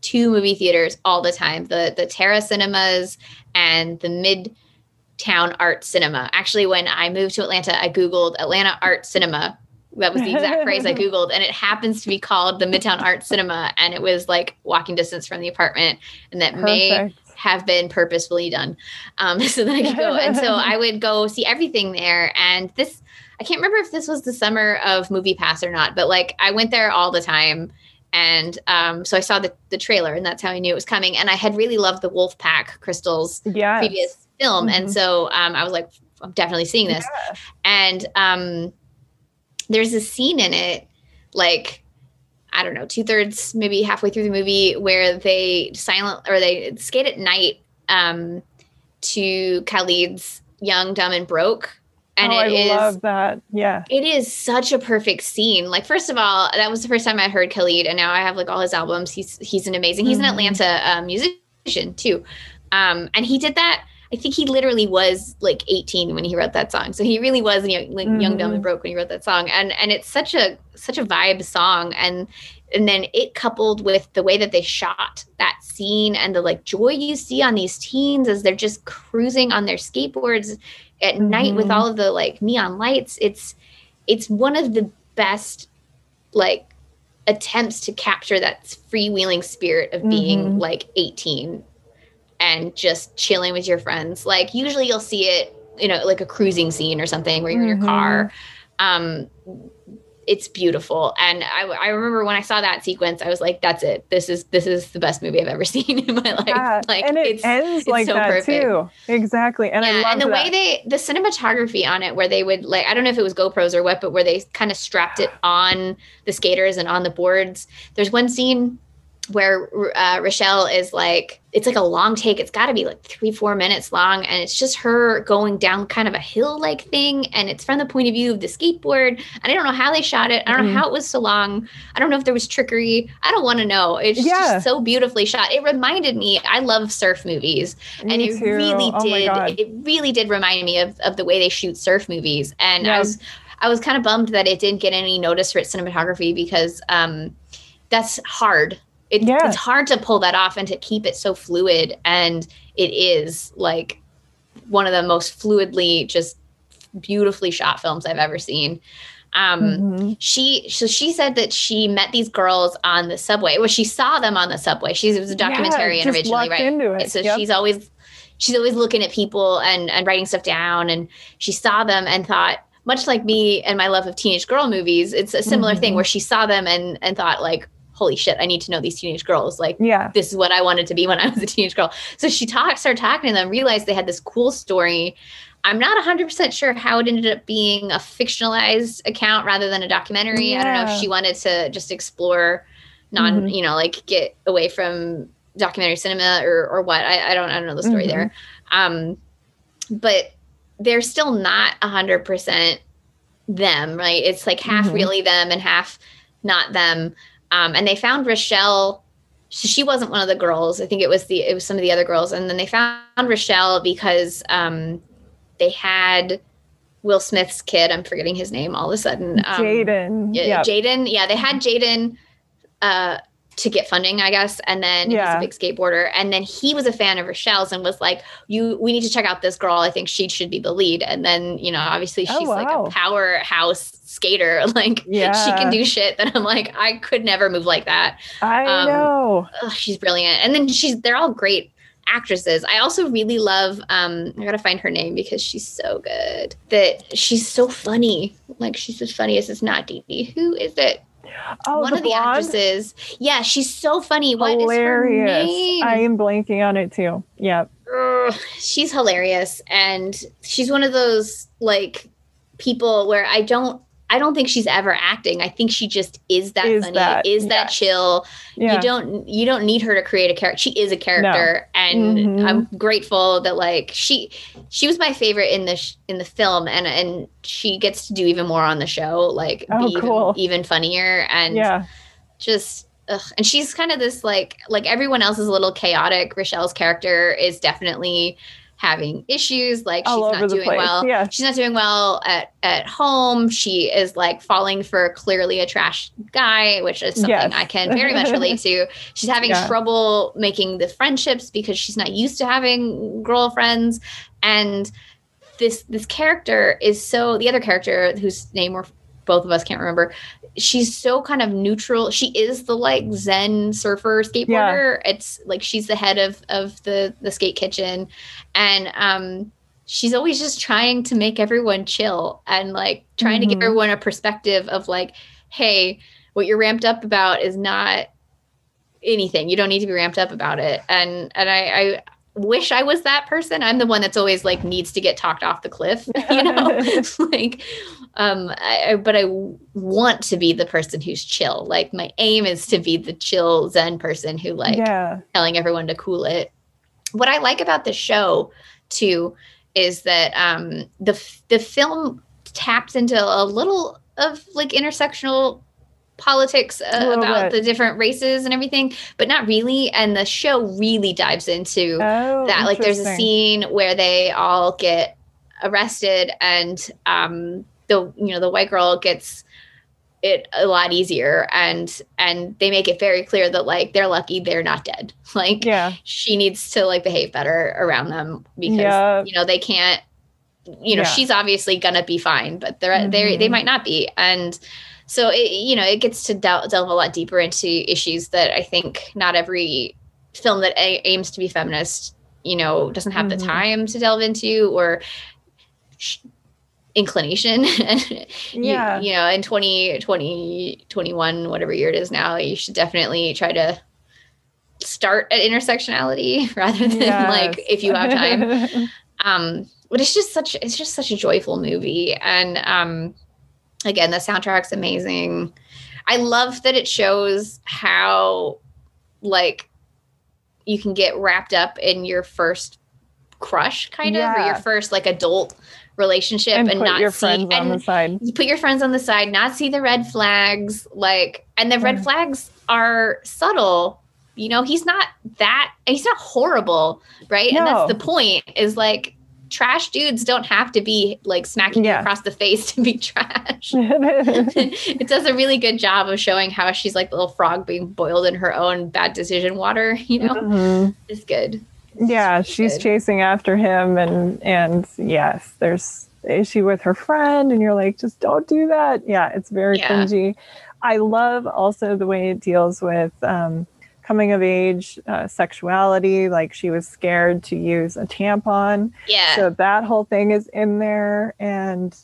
two movie theaters all the time the the Tara Cinemas and the Midtown Art Cinema. Actually, when I moved to Atlanta, I Googled Atlanta Art Cinema. That was the exact phrase I Googled. And it happens to be called the Midtown Art Cinema. And it was like walking distance from the apartment. And that Perfect. may have been purposefully done um, so then I could go. and so I would go see everything there. And this, I can't remember if this was the summer of Movie Pass or not, but like I went there all the time. And um, so I saw the, the trailer, and that's how I knew it was coming. And I had really loved the Wolfpack Crystals yes. previous film. Mm-hmm. And so um, I was like, I'm definitely seeing this. Yeah. And um, there's a scene in it, like I don't know, two thirds, maybe halfway through the movie, where they silent or they skate at night um, to Khalid's Young, Dumb, and Broke. And oh, it I is, love that. Yeah. It is such a perfect scene. Like, first of all, that was the first time I heard Khalid, and now I have like all his albums. He's he's an amazing, he's mm-hmm. an Atlanta um, musician too. Um, and he did that I think he literally was like 18 when he wrote that song. So he really was young, like mm-hmm. young, dumb, and mm-hmm. broke when he wrote that song. And and it's such a such a vibe song. And and then it coupled with the way that they shot that scene and the like joy you see on these teens as they're just cruising on their skateboards at mm-hmm. night with mm-hmm. all of the like neon lights. It's it's one of the best like attempts to capture that freewheeling spirit of being mm-hmm. like 18 and just chilling with your friends. Like usually you'll see it, you know, like a cruising scene or something where you're mm-hmm. in your car. Um, it's beautiful. And I, I remember when I saw that sequence, I was like, that's it. This is this is the best movie I've ever seen in my life. Yeah, like and it ends like so that perfect. too. Exactly. And yeah, I love it. and the that. way they the cinematography on it, where they would like I don't know if it was GoPros or what, but where they kind of strapped it on the skaters and on the boards. There's one scene where uh, Rachelle is like, it's like a long take. It's got to be like three, four minutes long. And it's just her going down kind of a hill like thing. And it's from the point of view of the skateboard. And I don't know how they shot it. I don't mm-hmm. know how it was so long. I don't know if there was trickery. I don't want to know. It's yeah. just so beautifully shot. It reminded me, I love surf movies. Me and it too. really oh did, it really did remind me of, of the way they shoot surf movies. And I was, I was kind of bummed that it didn't get any notice for its cinematography because, um, that's hard it, yeah. it's hard to pull that off and to keep it so fluid and it is like one of the most fluidly just beautifully shot films i've ever seen um mm-hmm. she so she said that she met these girls on the subway well she saw them on the subway she was a documentarian yeah, originally right so yep. she's always she's always looking at people and and writing stuff down and she saw them and thought much like me and my love of teenage girl movies it's a similar mm-hmm. thing where she saw them and and thought like holy shit, I need to know these teenage girls. Like, yeah, this is what I wanted to be when I was a teenage girl. So she talked, started talking to them, realized they had this cool story. I'm not 100% sure how it ended up being a fictionalized account rather than a documentary. Yeah. I don't know if she wanted to just explore non, mm-hmm. you know, like get away from documentary cinema or, or what. I, I don't, I don't know the story mm-hmm. there. Um, but they're still not 100% them, right? It's like half mm-hmm. really them and half not them. Um, and they found Rachelle. She wasn't one of the girls. I think it was the it was some of the other girls. And then they found Rachelle because um, they had Will Smith's kid. I'm forgetting his name all of a sudden. Um, Jaden. Yeah, Jaden. Yeah, they had Jaden. Uh, to get funding, I guess. And then yeah. he's a big skateboarder. And then he was a fan of Rachelle's and was like, "You, we need to check out this girl. I think she should be the lead." And then, you know, obviously oh, she's oh, wow. like a powerhouse skater. Like, yeah. she can do shit that I'm like, I could never move like that. I um, know. Ugh, she's brilliant. And then she's, they're all great actresses. I also really love um I gotta find her name because she's so good. That she's so funny. Like she's as funny as it's not Dee Dee. Who is it? Oh, one the of the actresses. Yeah, she's so funny. What hilarious. is her name? I am blanking on it too. Yeah. she's hilarious. And she's one of those like people where I don't I don't think she's ever acting. I think she just is that is funny, that, is that chill. Yeah. You don't you don't need her to create a character. She is a character, no. and mm-hmm. I'm grateful that like she she was my favorite in the sh- in the film, and and she gets to do even more on the show, like oh, be cool. even, even funnier, and yeah, just. Ugh. And she's kind of this like like everyone else is a little chaotic. Rachelle's character is definitely having issues like All she's not doing place. well yeah. she's not doing well at at home she is like falling for clearly a trash guy which is something yes. i can very much relate to she's having yeah. trouble making the friendships because she's not used to having girlfriends and this this character is so the other character whose name we're both of us can't remember she's so kind of neutral. She is the like Zen surfer skateboarder. Yeah. It's like she's the head of of the the skate kitchen, and um, she's always just trying to make everyone chill and like trying mm-hmm. to give mm-hmm. everyone a perspective of like, hey, what you're ramped up about is not anything. You don't need to be ramped up about it. And and I, I wish I was that person. I'm the one that's always like needs to get talked off the cliff, you know, like, um, I, but I want to be the person who's chill. Like my aim is to be the chill Zen person who like yeah. telling everyone to cool it. What I like about the show too is that um, the the film taps into a little of like intersectional politics uh, about bit. the different races and everything, but not really. And the show really dives into oh, that. Like there's a scene where they all get arrested and um the you know the white girl gets it a lot easier and and they make it very clear that like they're lucky they're not dead like yeah she needs to like behave better around them because yeah. you know they can't you know yeah. she's obviously gonna be fine but they're mm-hmm. they they might not be and so it, you know it gets to delve, delve a lot deeper into issues that i think not every film that a- aims to be feminist you know doesn't have Mhm. the time to delve into or sh- inclination You- Yeah. you, know in 20 20 21 whatever year it is now you should definitely try to start at intersectionality rather than like if you have time um but it's just such it's just such a joyful movie and um again the soundtrack's amazing i love that it shows how like you can get wrapped up in your first crush kind of or your first like adult relationship and, and, put not your see friends on and the side. you put your friends on the side, not see the red flags, like, and the red Yeah. flags are subtle. You know, he's not that, he's not horrible, right? And that's the point is like, trash dudes don't have to be like smacking Yeah. across the face to be trash. it does a really good job of showing how she's like the little frog being boiled in her own bad decision water, you know? Mhm. It's good. Yeah, really she's good. chasing after him, and and yes, there's the issue with her friend, and you're like, just don't do that. Yeah, it's very Yeah. cringy. I love also the way it deals with um, coming of age uh, sexuality. Like she was scared to use a tampon, Yeah. so that whole thing is in there, and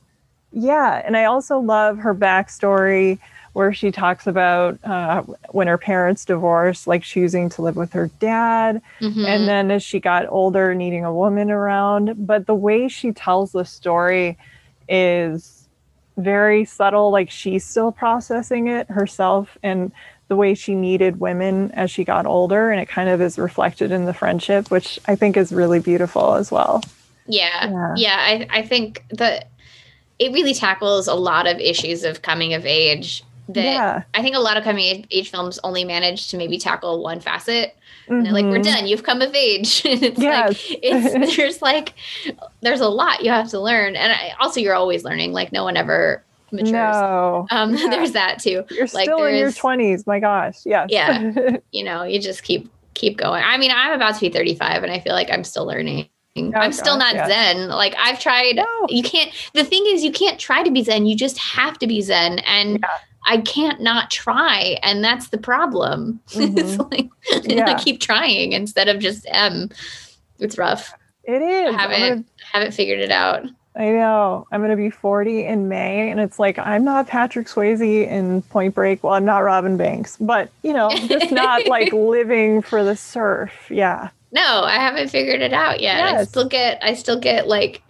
yeah, and I also love her backstory where she talks about uh, when her parents divorced, like choosing to live with her dad Mhm. and then as she got older needing a woman around but the way she tells the story is very subtle like she's still processing it herself and the way she needed women as she got older and it kind of is reflected in the friendship which i think is really beautiful as well Yeah. Yeah. Yeah. I, I think that it really tackles a lot of issues of coming of age that yeah I think a lot of coming of age films only manage to maybe tackle one facet. And they're like, we're Mhm. done. You've come of age. And it's Yes. like, it's, there's like, there's a lot you have to learn. And I, also, you're always learning. Like, no one ever matures. no Um, Yeah. There's that too. you're like, still in your 20s my gosh yes Yeah. You know, you just keep keep going. I mean, I'm about to be 35, and I feel like I'm still learning. I'm still gosh, not yeah. Zen. Like I've tried. No. You can't. The thing is, you can't try to be Zen. You just have to be Zen, and Yeah. I can't not try, and that's the problem. it's Mhm. like Yeah. I keep trying instead of just M. It's rough. it is I haven't haven't figured it out. I know. I'm going to be 40 in May, and it's like I'm not Patrick Swayze in Point Break. Well, I'm not Robin Banks, but you know, just not like living for the surf. Yeah. No, I haven't figured it out yet. I still get I still get like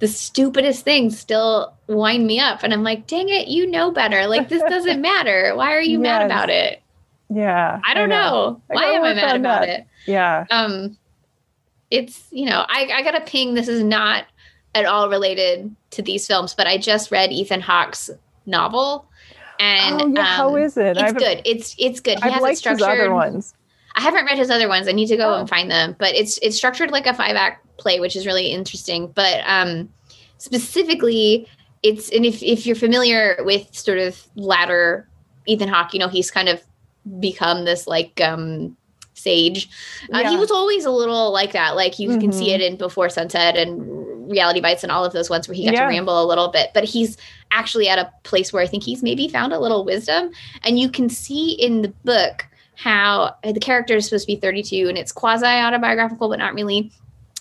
the stupidest things still wind me up and I'm like, dang it, you know better. Like this doesn't matter. Why are you mad about it? Yeah. I don't know. I Why am I mad about that. it? Yeah. Um it's you know, I, I got a ping. This is not at all related to these films, but I just read Ethan Hawke's novel. And oh, yeah. How um, is it? it's I've, good. It's it's good. He I've has it liked his other ones. I haven't read his other ones. I need to go Oh. and find them. But it's it's structured like a five act play, which is really interesting. But um specifically, it's and if if you're familiar with sort of latter Ethan Hawke, you know he's kind of become this like um sage. Uh, He was always a little like that. Like you can see Mhm. it in Before Sunset and Reality Bites and all of those ones where he got Yeah. to ramble a little bit. But he's actually at a place where I think he's maybe found a little wisdom. And you can see in the book how the character is supposed to be 32 and it's quasi autobiographical, but not really.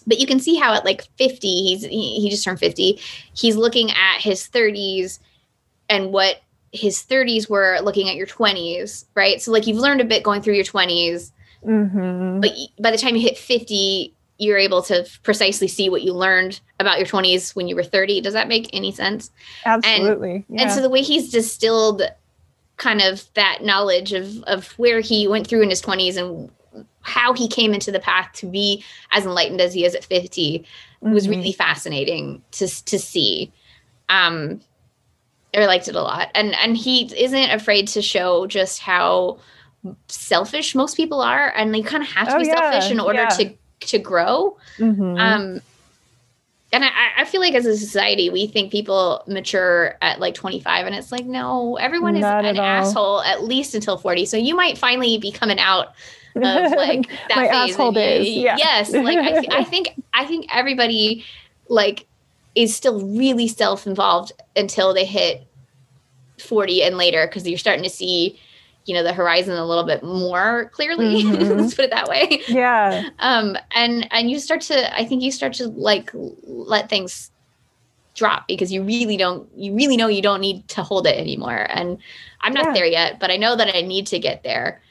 But you can see how at like 50, he's he, he just turned 50. He's looking at his 30s and what his 30s were looking at your 20s, right? So like you've learned a bit going through your 20s, hmm but by the time you hit 50, you're able to precisely see what you learned about your 20s when you were 30. Does that make any sense? Absolutely. And yeah. so the way he's distilled kind of that knowledge of of where he went through in his 20s and how he came into the path to be as enlightened as he is at 50 was Mhm. really fascinating to to see. Um I liked it a lot. And and he isn't afraid to show just how selfish most people are and they kind of have to Oh, be yeah, selfish in order yeah. to to grow. Mhm. Um, and I, I feel like as a society, we think people mature at like 25, and it's like, no, everyone is Not an at asshole at least until 40. So you might finally be coming out of like that My phase. asshole days, yeah. Yes. Like I, th- I think, I think everybody like is still really self-involved until they hit 40 and later because you're starting to see you know the horizon a little bit more clearly Mhm. let's put it that way Yeah. um and and you start to i think you start to like let things drop because you really don't you really know you don't need to hold it anymore and i'm not Yeah. there yet but i know that i need to get there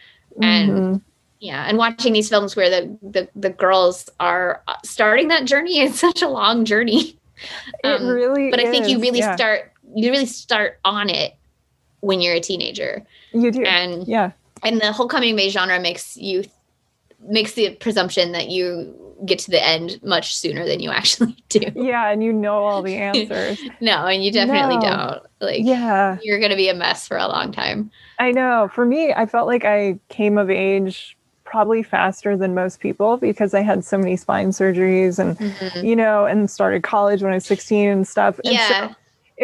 And- Mhm. yeah and watching these films where the the, the girls are uh, starting that journey is such a long journey it Um, really but i think you really yeah. start you really start on it when you're a teenager You do. and yeah. and the whole coming of age genre makes you makes the presumption that you get to the end much sooner than you actually do Yeah. And you know all the answers. no and you definitely No. don't like yeah. you're gonna be a mess for a long time I know. For me, I felt like I came of age probably faster than most people because I had so many spine surgeries and, mm-hmm. you know, and started college when I was 16 and stuff. And yeah so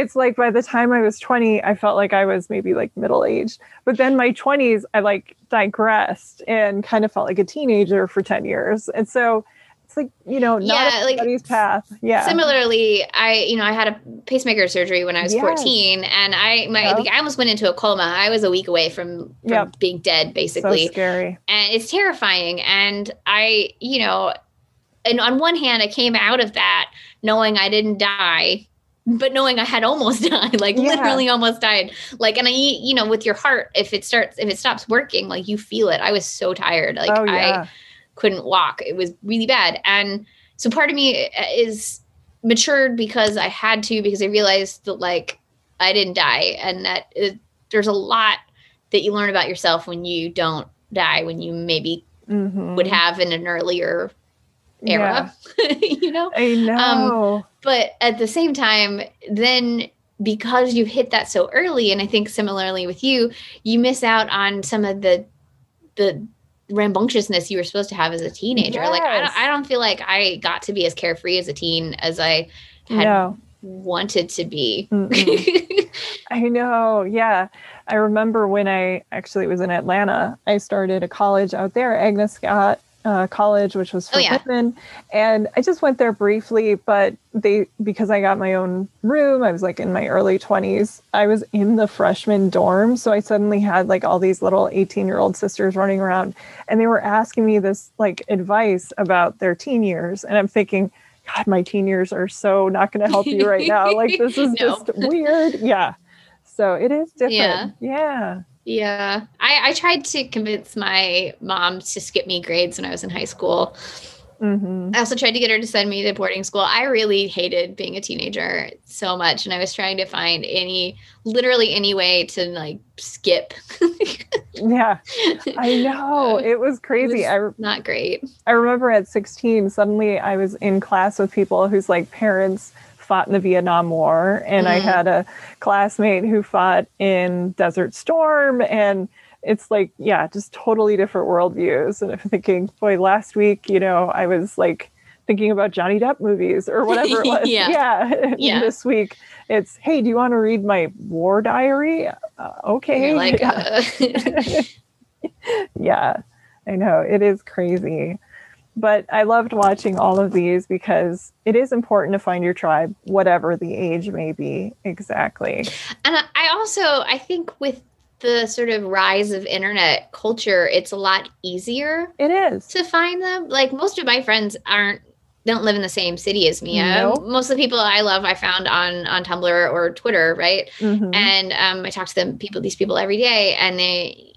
it's like by the time I was 20, I felt like I was maybe like middle aged. But then my 20s, I like digressed and kind of felt like a teenager for 10 years. And so it's like, you know, not Yeah, like, path. Yeah. Similarly, I you know I had a pacemaker surgery when I was Yes. 14, and I my Yep. like, I almost went into a coma. I was a week away from, from Yep. being dead, basically. so scary. and it's terrifying and i you know and on one hand i came out of that knowing i didn't die but knowing i had almost died like Yeah. literally almost died like and i you know with your heart if it starts if it stops working like you feel it i was so tired like oh, yeah. i couldn't walk it was really bad and so part of me uh, is matured because i had to because i realized that like i didn't die and that it, there's a lot that you learn about yourself when you don't die when you maybe Mhm. would have in an earlier era you know I um, know. but at the same time then because you hit that so early and i think similarly with you you miss out on some of the the rambunctiousness you were supposed to have as a teenager like I don't, I don't feel like i got to be as carefree as a teen as i had no. wanted to be I know. Yeah. I remember when I actually was in Atlanta, I started a college out there, Agnes Scott uh, College, which was for Oh, yeah. women. And I just went there briefly, but they, because I got my own room, I was like in my early 20s, I was in the freshman dorm. So I suddenly had like all these little 18 year old sisters running around and they were asking me this like advice about their teen years. And I'm thinking, God, my teen years are so not going to help you right now. Like, this is No. just weird. Yeah. So it is different. Yeah. Yeah. Yeah. I, I tried to convince my mom to skip me grades when I was in high school. hmm I also tried to get her to send me to boarding school. I really hated being a teenager so much. And I was trying to find any, literally any way to like skip. Yeah. I know. It was crazy. was- I, Not great. I remember at 16, suddenly I was in class with people whose like parents fought in the Vietnam War. And I Mm. had a classmate who fought in Desert Storm. And it's like, yeah, just totally different worldviews. And I'm thinking, boy, last week, you know, I was like thinking about Johnny Depp movies or whatever it was. Yeah. yeah. Yeah. this week, it's, hey, do you want to read my war diary? Uh, okay. like, Yeah. uh, yeah, I know it is crazy. But I loved watching all of these because it is important to find your tribe, whatever the age may be. Exactly. and I- also, I think with the sort of rise of internet culture, it's a lot easier It is. to find them. Like most of my friends aren't don't live in the same city as me. No. Um, most of the people I love I found on on Tumblr or Twitter, right? Mhm. And um, I talk to them people these people every day, and they.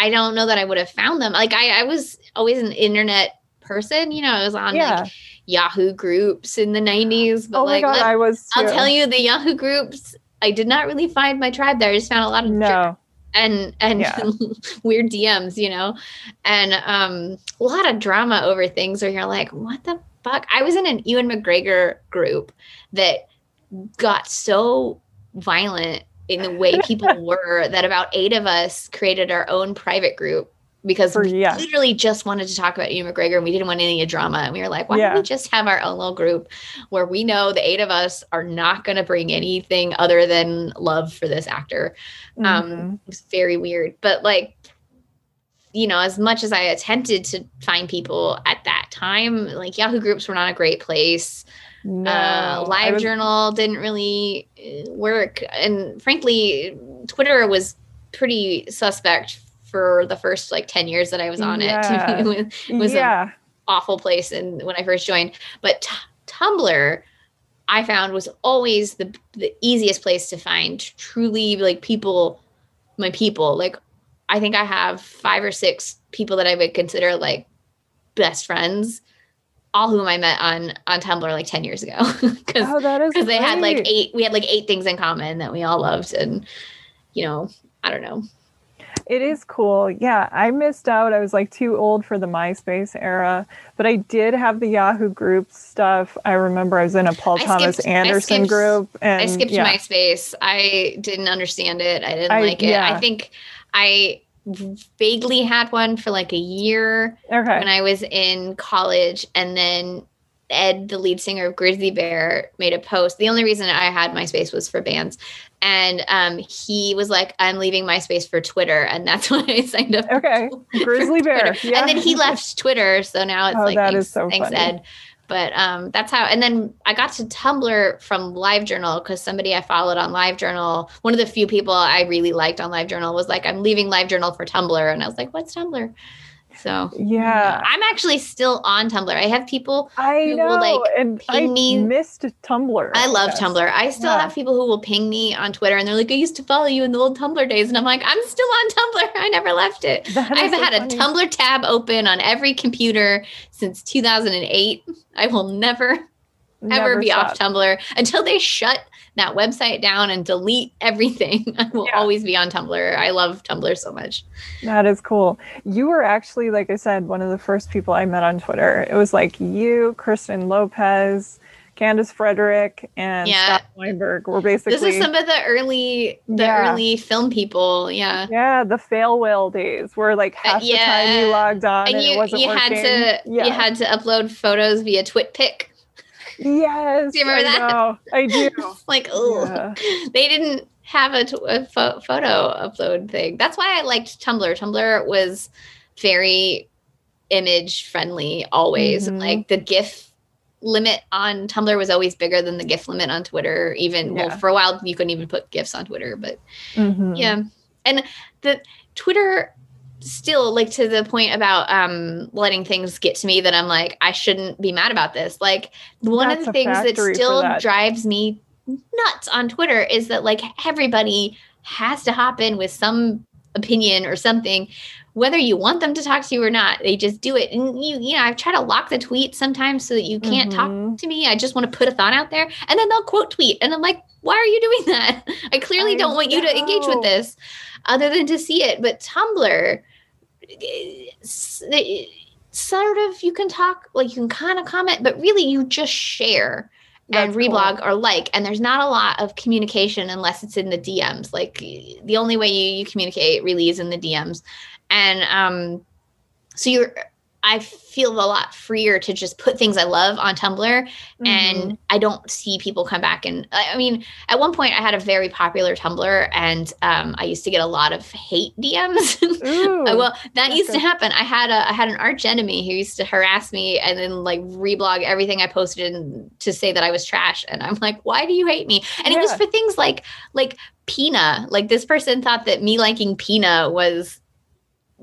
I don't know that I would have found them. Like I, I was always an internet person. You know, I was on yeah. like Yahoo groups in the '90s. But oh my like, God, let- I was. I'll tell you, the Yahoo groups. I did not really find my tribe there. I just found a lot of No. and and Yeah. weird DMs, you know, and um, a lot of drama over things where you're like, what the fuck? I was in an Ewan McGregor group that got so violent in the way people were that about eight of us created our own private group because For- we yeah. literally just wanted to talk about Ewan McGregor and we didn't want any drama. And we were like, why Yeah. don't we just have our own little group where we know the eight of us are not going to bring anything other than love for this actor? Mhm. um it was very weird but like you know as much as i attempted to find people at that time like yahoo groups were not a great place no. uh live was- journal didn't really uh, work and frankly twitter was pretty suspect for the first like 10 years that I was on Yeah. it. it was yeah. an awful place and when I first joined. But t- Tumblr I found was always the the easiest place to find truly like people my people. Like I think I have five or six people that I would consider like best friends, all whom I met on on Tumblr like 10 years ago. Cuz Oh, that is because they had like eight we had like eight things in common that we all loved and you know i don't know It is cool. Yeah, I missed out. I was like too old for the MySpace era, but I did have the Yahoo group stuff. I remember I was in a Paul I Thomas skipped- Anderson skipped- group, and i skipped yeah. myspace i didn't understand it i didn't I- like it yeah. i think i vaguely had one for like a year okay. when i was in college and then ed the lead singer of grizzly bear made a post the only reason i had myspace was for bands and um, he was like i'm leaving myspace for twitter and that's when i signed up Okay. Grizzly bear. Yeah. And then he left Twitter, so now it's Oh, like that thanks, is so thanks funny. Ed. But um, that's how. And then I got to Tumblr from LiveJournal because somebody I followed on LiveJournal, one of the few people I really liked on LiveJournal, was like, "I'm leaving LiveJournal for Tumblr," and I was like, "What's Tumblr?" So Yeah. I'm actually still on Tumblr. I have people. I who know. will, like, and I me. missed Tumblr. I love guess. Tumblr. I still Yeah. have people who will ping me on Twitter, and they're like, "I used to follow you in the old Tumblr days," and I'm like, "I'm still on Tumblr. I never left it." That I've so had funny. a Tumblr tab open on every computer since 2008. I will never, ever Never be off. Tumblr until they shut that website down and delete everything. I will Yeah. always be on Tumblr. I love Tumblr so much. That is cool. You were actually, like I said, one of the first people I met on Twitter. It was like you, Kristen Lopez, Candice Frederick, and Yeah. Scott Weinberg were basically This is some of the early, the Yeah. early film people. Yeah. yeah, the fail whale days where like half the time you Uh, logged on and, And it you, wasn't you working. had to yeah. you had to upload photos via TwitPic. Yes. Do you remember I that? know. I do. Like, oh, Yeah. they didn't have a, tw- a pho- photo upload thing. That's why I liked Tumblr. Tumblr was very image friendly always. Mhm. Like the GIF limit on Tumblr was always bigger than the GIF limit on Twitter. Even Yeah. well, for a while you couldn't even put GIFs on Twitter, but Mhm. yeah, and the Twitter still like to the point about um letting things get to me that I'm like I shouldn't be mad about this. Like one That's of the things that still that. drives me nuts on Twitter is that like everybody has to hop in with some opinion or something whether you want them to talk to you or not they just do it and you you know i try to lock the tweet sometimes so that you can't Mhm. talk to me i just want to put a thought out there and then they'll quote tweet and i'm like why are you doing that i clearly I don't want you to engage with this other than to see it but tumblr sort of you can talk like you can kind of comment but really you just share and That's cool. reblog or like and there's not a lot of communication unless it's in the dms like the only way you, you communicate really is in the dms and um so you're i feel a lot freer to just put things i love on tumblr Mhm. and I don't see people come back. And I mean, at one point, I had a very popular Tumblr, and um, I used to get a lot of hate DMs. Ooh. Well, that used to happen. I had a I had an arch enemy who used to harass me and then like reblog everything I posted and to say that I was trash. And I'm like, why do you hate me? And it was for things like like Pina. Like this person thought that me liking Pina was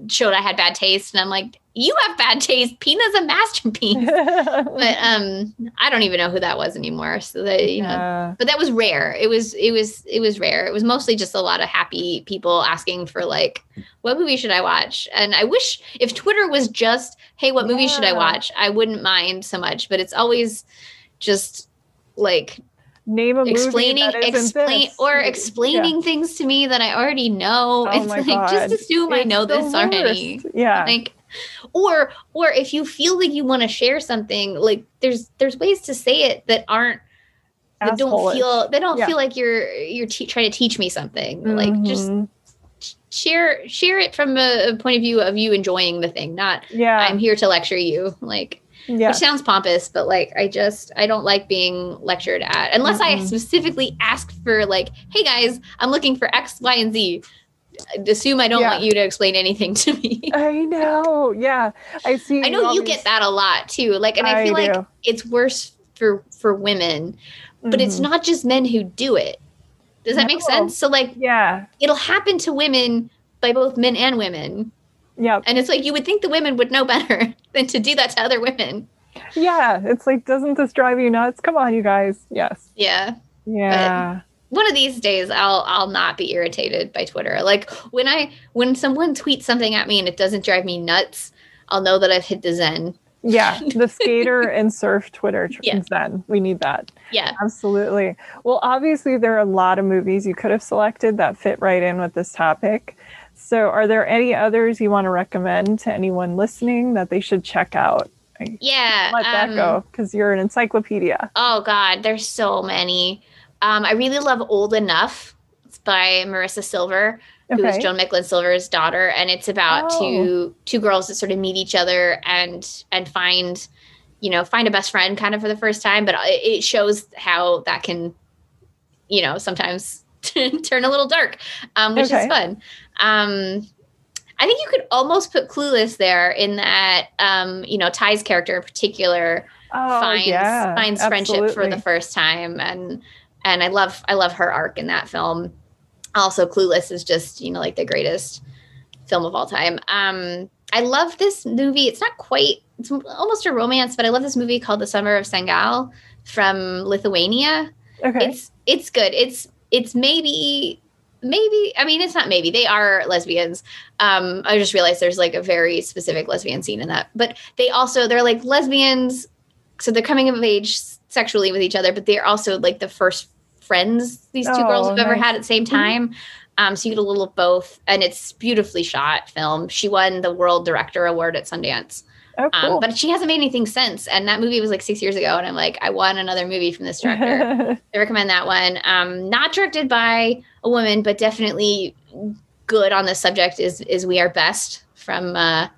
showed I had bad taste, and I'm like, you have bad taste. Pina's a masterpiece. but um, I don't even know who that was anymore. So that you know, but that was rare it was it was it was rare it was mostly just a lot of happy people asking for like what movie should i watch and i wish if twitter was just hey what movie should i watch i wouldn't mind so much but it's always just like Name a explaining explain this. or Yeah. explaining things to me that i already know Oh it's like God. just assume i know this already. Yeah. like or or if you feel like you want to share something like there's there's ways to say it that aren't that don't feel they don't Yeah. feel like you're you're te- trying to teach me something like mm-hmm. just share share it from a, point of view of you enjoying the thing not yeah. i'm here to lecture you like yeah. which sounds pompous but like i just i don't like being lectured at unless i Mm-mm. specifically ask for like hey guys i'm looking for x y and z assume i don't Yeah. want you to explain anything to me I know. Yeah. I see. i know you these- get that a lot too like and i, I feel like it's worse for for women but it's Mhm. not just men who do it Does that make sense? So like Yeah. it'll happen to women by both men and women. Yeah. And it's like you would think the women would know better than to do that to other women. Yeah. It's like, doesn't this drive you nuts? Come on, you guys. Yes. Yeah. Yeah. One of these days I'll I'll not be irritated by Twitter. Like when I when someone tweets something at me and it doesn't drive me nuts, I'll know that I've hit the zen. Yeah. The skater and surf Twitter Yeah. trends then. We need that. Yeah. Absolutely. Well, obviously, there are a lot of movies you could have selected that fit right in with this topic. So, are there any others you want to recommend to anyone listening that they should check out? Yeah. Let that um, go because you're an encyclopedia. Oh God, there's so many. Um, I really love Old Enough. It's by Marisa Silver, who is Joan Micklin Silver's daughter, and it's about Oh. two two girls that sort of meet each other and and find, you know, find a best friend kind of for the first time. But it shows how that can, you know, sometimes turn a little dark, um, which Okay. is fun. Um, I think you could almost put Clueless there in that, um, you know, Tai's character in particular Oh, finds yeah. finds friendship for the first time and and I love I love her arc in that film. Also Clueless is just, you know, like the greatest film of all time. Um I love this movie. It's not quite it's almost a romance, but I love this movie called The Summer of Sangailė from Lithuania. Okay. It's it's good. It's it's maybe maybe I mean it's not maybe they are lesbians. Um I just realized there's like a very specific lesbian scene in that. But they also they're like lesbians so they're coming of age sexually with each other, but they're also like the first friends these two girls Oh, have ever had at the same time. Um, so you get a little of both, and it's beautifully shot film. She won the World Director Award at Sundance, oh, um, but she hasn't made anything since. And that movie was like six years ago, and I'm like, I want another movie from this director. I recommend that one. Um, not directed by a woman, but definitely good on the subject. Is is We Are Best from uh, I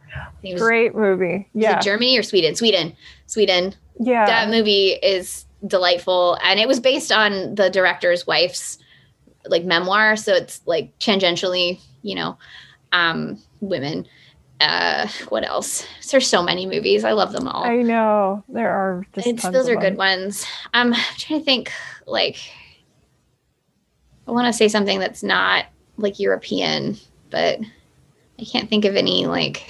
think it was, Great movie. Yeah. Germany or Sweden? Sweden, Sweden Yeah. that movie is delightful. And it was based on the director's wife's like memoir. So it's like tangentially you know um women. Uh what else? There's so many movies. I love them all. I know. There are just it's, tons those are good ones. Um i'm trying to think like i want to say something that's not like european but i can't think of any like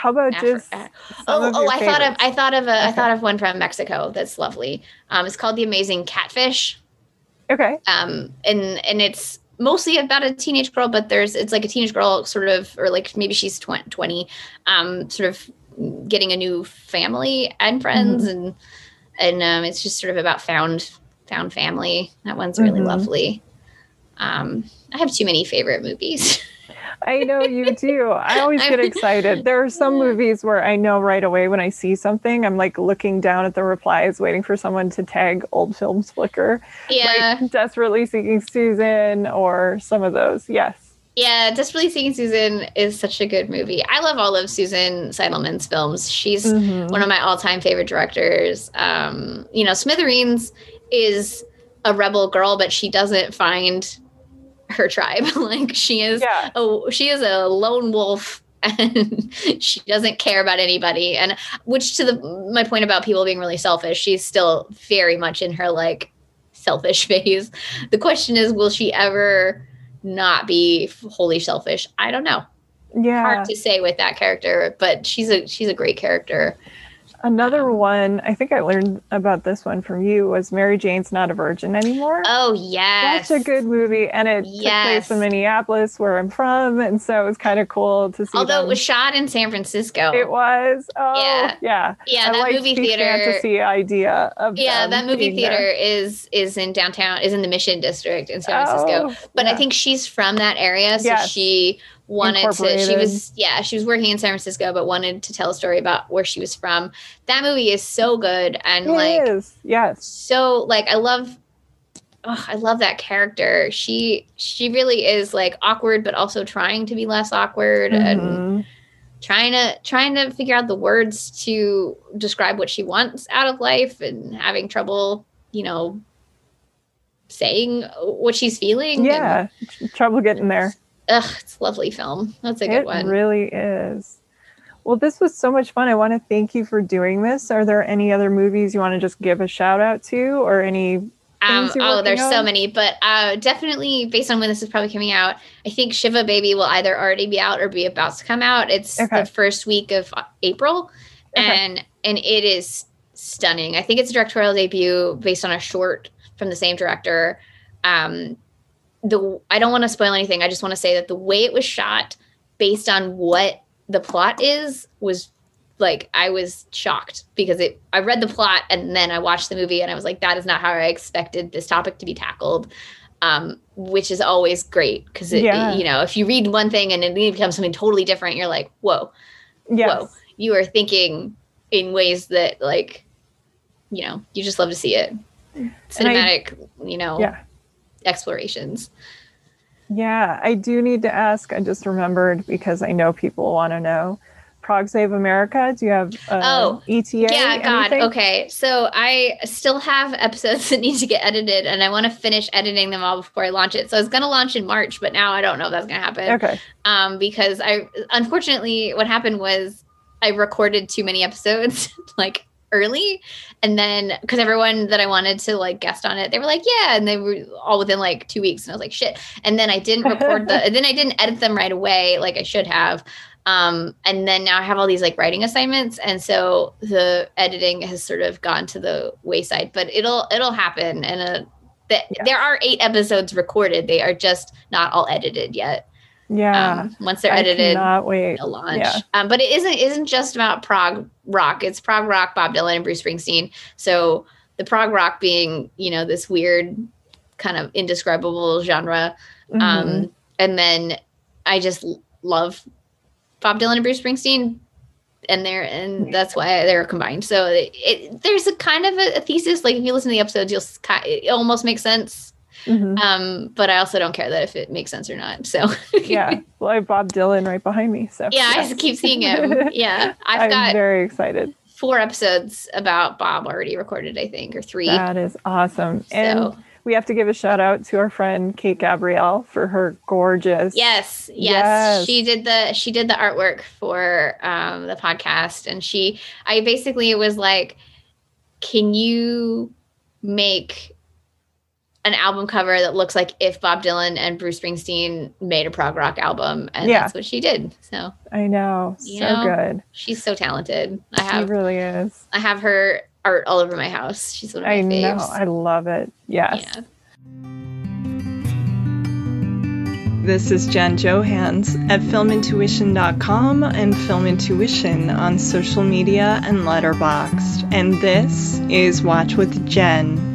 How about just some Oh, of oh! your I thought of? I thought of a I Okay. thought of one from Mexico that's lovely. Um, it's called The Amazing Catfish. Okay. Um, and and it's mostly about a teenage girl, but there's it's like a teenage girl sort of, or like maybe she's 20, 20 um, sort of getting a new family and friends, Mm-hmm. and and um, it's just sort of about found found family. That one's really Mhm. lovely. Um, I have too many favorite movies. I know you do. I always get excited. There are some movies where I know right away when I see something, I'm like looking down at the replies, waiting for someone to tag old films flicker. yeah. Like Desperately Seeking Susan or some of those. Yes. Yeah, Desperately Seeking Susan is such a good movie. I love all of Susan Seidelman's films. She's Mhm. one of my all-time favorite directors. Um, you know, Smithereens is a rebel girl, but she doesn't find her tribe. like she is Yeah. oh she is a lone wolf and she doesn't care about anybody and which to the my point about people being really selfish she's still very much in her like selfish phase the question is will she ever not be wholly selfish i don't know Yeah. hard to say with that character but she's a she's a great character Another one, I think I learned about this one from you, was Mary Jane's Not a Virgin Anymore. oh yes That's a good movie. And it took place in Minneapolis, where I'm from. And so it was kind of cool to see. although them. it was shot in san francisco It was. Oh, Yeah. yeah. yeah I that movie the theater fantasy idea of yeah that movie theater is is in downtown is in the mission district in san francisco Oh, but i think she's from that area so Yes. she wanted to she was yeah she was working in san francisco but wanted to tell a story about where she was from that movie is so good and It like is, yes. so like i love oh, i love that character she she really is like awkward but also trying to be less awkward and Mhm. trying to trying to figure out the words to describe what she wants out of life and having trouble you know saying what she's feeling Yeah, trouble getting there. Ugh it's a lovely film that's a good It one It really is. Well, this was so much fun. I want to thank you for doing this. Are there any other movies you want to just give a shout out to, or any Um, oh, there's on? so many, but uh, definitely based on when this is probably coming out, I think Shiva Baby will either already be out or be about to come out. It's okay. the first week of April, okay. and and it is stunning. I think it's a directorial debut based on a short from the same director. Um, the I don't want to spoil anything. I just want to say that the way it was shot, based on what the plot is, was like I was shocked because it I read the plot and then I watched the movie and I was like that is not how I expected this topic to be tackled um, which is always great because yeah. you know if you read one thing and it becomes something totally different you're like whoa yes. whoa you are thinking in ways that like you know you just love to see it cinematic I, you know yeah. Explorations yeah I do need to ask I just remembered because I know people want to know Prog Save America? Do you have uh, oh ETA? Yeah, God. Okay, so I still have episodes that need to get edited, and I want to finish editing them all before I launch it. So I was going to launch in March, but now I don't know if that's going to happen. Okay. Um, because I unfortunately, what happened was I recorded too many episodes, like early and then because everyone that i wanted to like guest on it they were like yeah and they were all within like two weeks and i was like shit and then i didn't record the and then i didn't edit them right away like i should have um, and then now I have all these like writing assignments, and so the editing has sort of gone to the wayside. But it'll it'll happen, and uh, the, yeah. there are eight episodes recorded. They are just not all edited yet. Yeah. Um, once they're edited, not wait. they'll launch. Yeah. Um, but it isn't isn't just about prog rock. It's prog rock, Bob Dylan, and Bruce Springsteen. So the prog rock being, you know, this weird kind of indescribable genre. Mm-hmm. Um, and then I just love Bob Dylan and Bruce Springsteen, and they're and that's why they're combined. So it, it, there's a kind of a, a, thesis. Like if you listen to the episodes, you'll it almost makes sense. Mm-hmm. Um, but I also don't care that if it makes sense or not. So yeah, well, I have Bob Dylan right behind me. So yeah, I keep seeing him. Yeah, I've I'm got very excited. Four episodes about Bob already recorded, I think, or three. That is awesome. So, and we have to give a shout out to our friend Kate Gabrielle for her gorgeous. Yes, yes, yes. She did the she did the artwork for um, the podcast, and she I basically was like, can you make an album cover that looks like if Bob Dylan and Bruce Springsteen made a prog rock album, and yeah. that's what she did. So I know, so know, good. She's so talented. I have, she really is. I have her art all over my house. She's one of my I faves. know. I love it. Yes. Yeah. This is Jen Johans at filmintuition.com and filmintuition on social media and Letterboxd. And this is Watch with Jen.